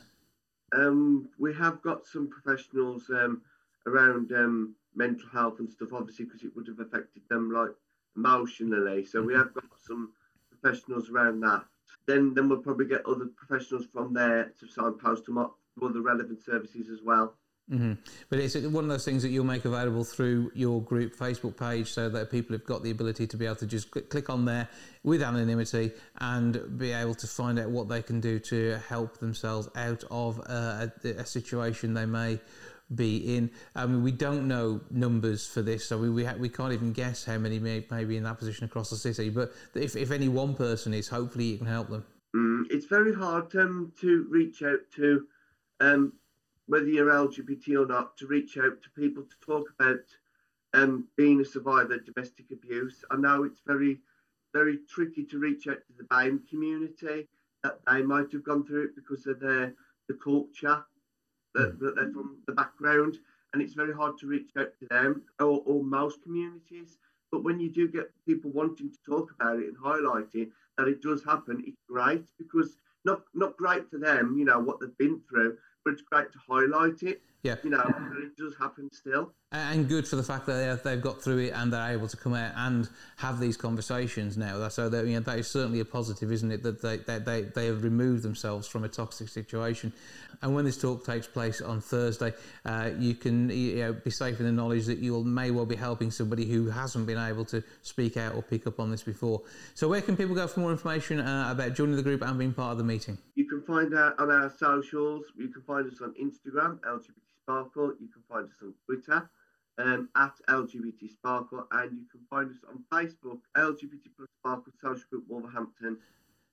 Um, we have got some professionals um, around um, mental health and stuff, obviously, because it would have affected them like emotionally. So we have got some professionals around that. Then then we'll probably get other professionals from there to signpost them up to other relevant services as well. Mm-hmm. But it's one of those things that you'll make available through your group Facebook page so that people have got the ability to be able to just click, click on there with anonymity and be able to find out what they can do to help themselves out of uh, a, a situation they may be in. I mean, we don't know numbers for this, so we we, ha- we can't even guess how many may, may be in that position across the city. But if, if any one person is, hopefully you can help them. Mm, it's very hard um, to reach out to, um, whether you're LGBT or not, to reach out to people to talk about um, being a survivor of domestic abuse. I know it's very, very tricky to reach out to the BAME community that they might have gone through it because of their the culture that, mm. that they're from the background, and it's very hard to reach out to them or, or most communities. But when you do get people wanting to talk about it and highlighting that it does happen, it's great because not not great for them, you know, what they've been through, but it's great to highlight it. Yeah. You know, it does happen still. and good for the fact that they've got through it and they're able to come out and have these conversations now. So that, you know, that is certainly a positive, isn't it? That they, they, they, they have removed themselves from a toxic situation. And when this talk takes place on Thursday, uh, you can you know, be safe in the knowledge that you may well be helping somebody who hasn't been able to speak out or pick up on this before. So where can people go for more information uh, about joining the group and being part of the meeting? You can find out on our socials. You can find us on Instagram, LGBT Sparkle. You can find us on Twitter um, at LGBT Sparkle, and you can find us on Facebook, LGBT Plus Sparkle Social Group Wolverhampton.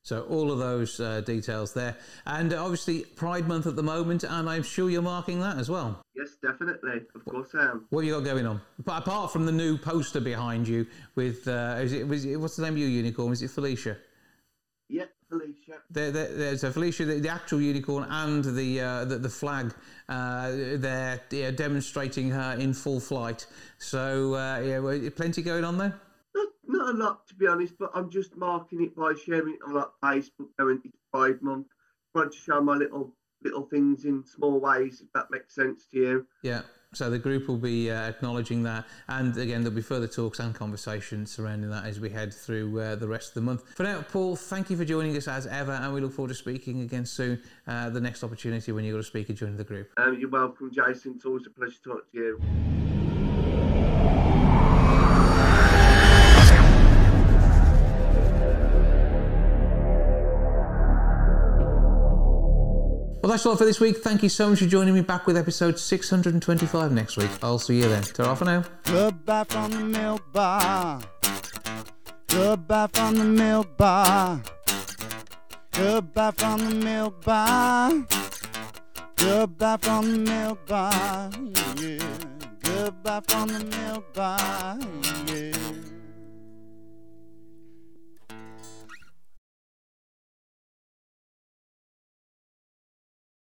So all of those uh, details there, and obviously Pride Month at the moment, and I'm sure you're marking that as well. Yes, definitely. Of course, I am. What have you got going on? But apart from the new poster behind you with, uh, is it, was it, what's the name of your unicorn? Is it Felicia? Yeah, Felicia. There, there, there's a Felicia, the, the, actual unicorn, and the uh, the, the, flag. Uh, they're yeah, demonstrating her in full flight. So uh, yeah, plenty going on there. Not, not a lot to be honest, but I'm just marking it by sharing it on like Facebook. Going it's Pride Month, trying to show my little little things in small ways. If that makes sense to you. Yeah. So the group will be uh, acknowledging that, and again there'll be further talks and conversations surrounding that as we head through uh, the rest of the month. For now, Paul, thank you for joining us as ever, and we look forward to speaking again soon. Uh, the next opportunity when you're going to speak and join the group. Um, you're welcome, Jason. It's always a pleasure to talk to you. Well, that's all for this week. Thank you so much for joining me back with episode 625 next week. I'll see you then. Ta for now. Goodbye from the milk bar. Goodbye from the milk bar. Goodbye from the milk bar. Goodbye from the milk bar. Yeah. Goodbye from the milk bar. Yeah.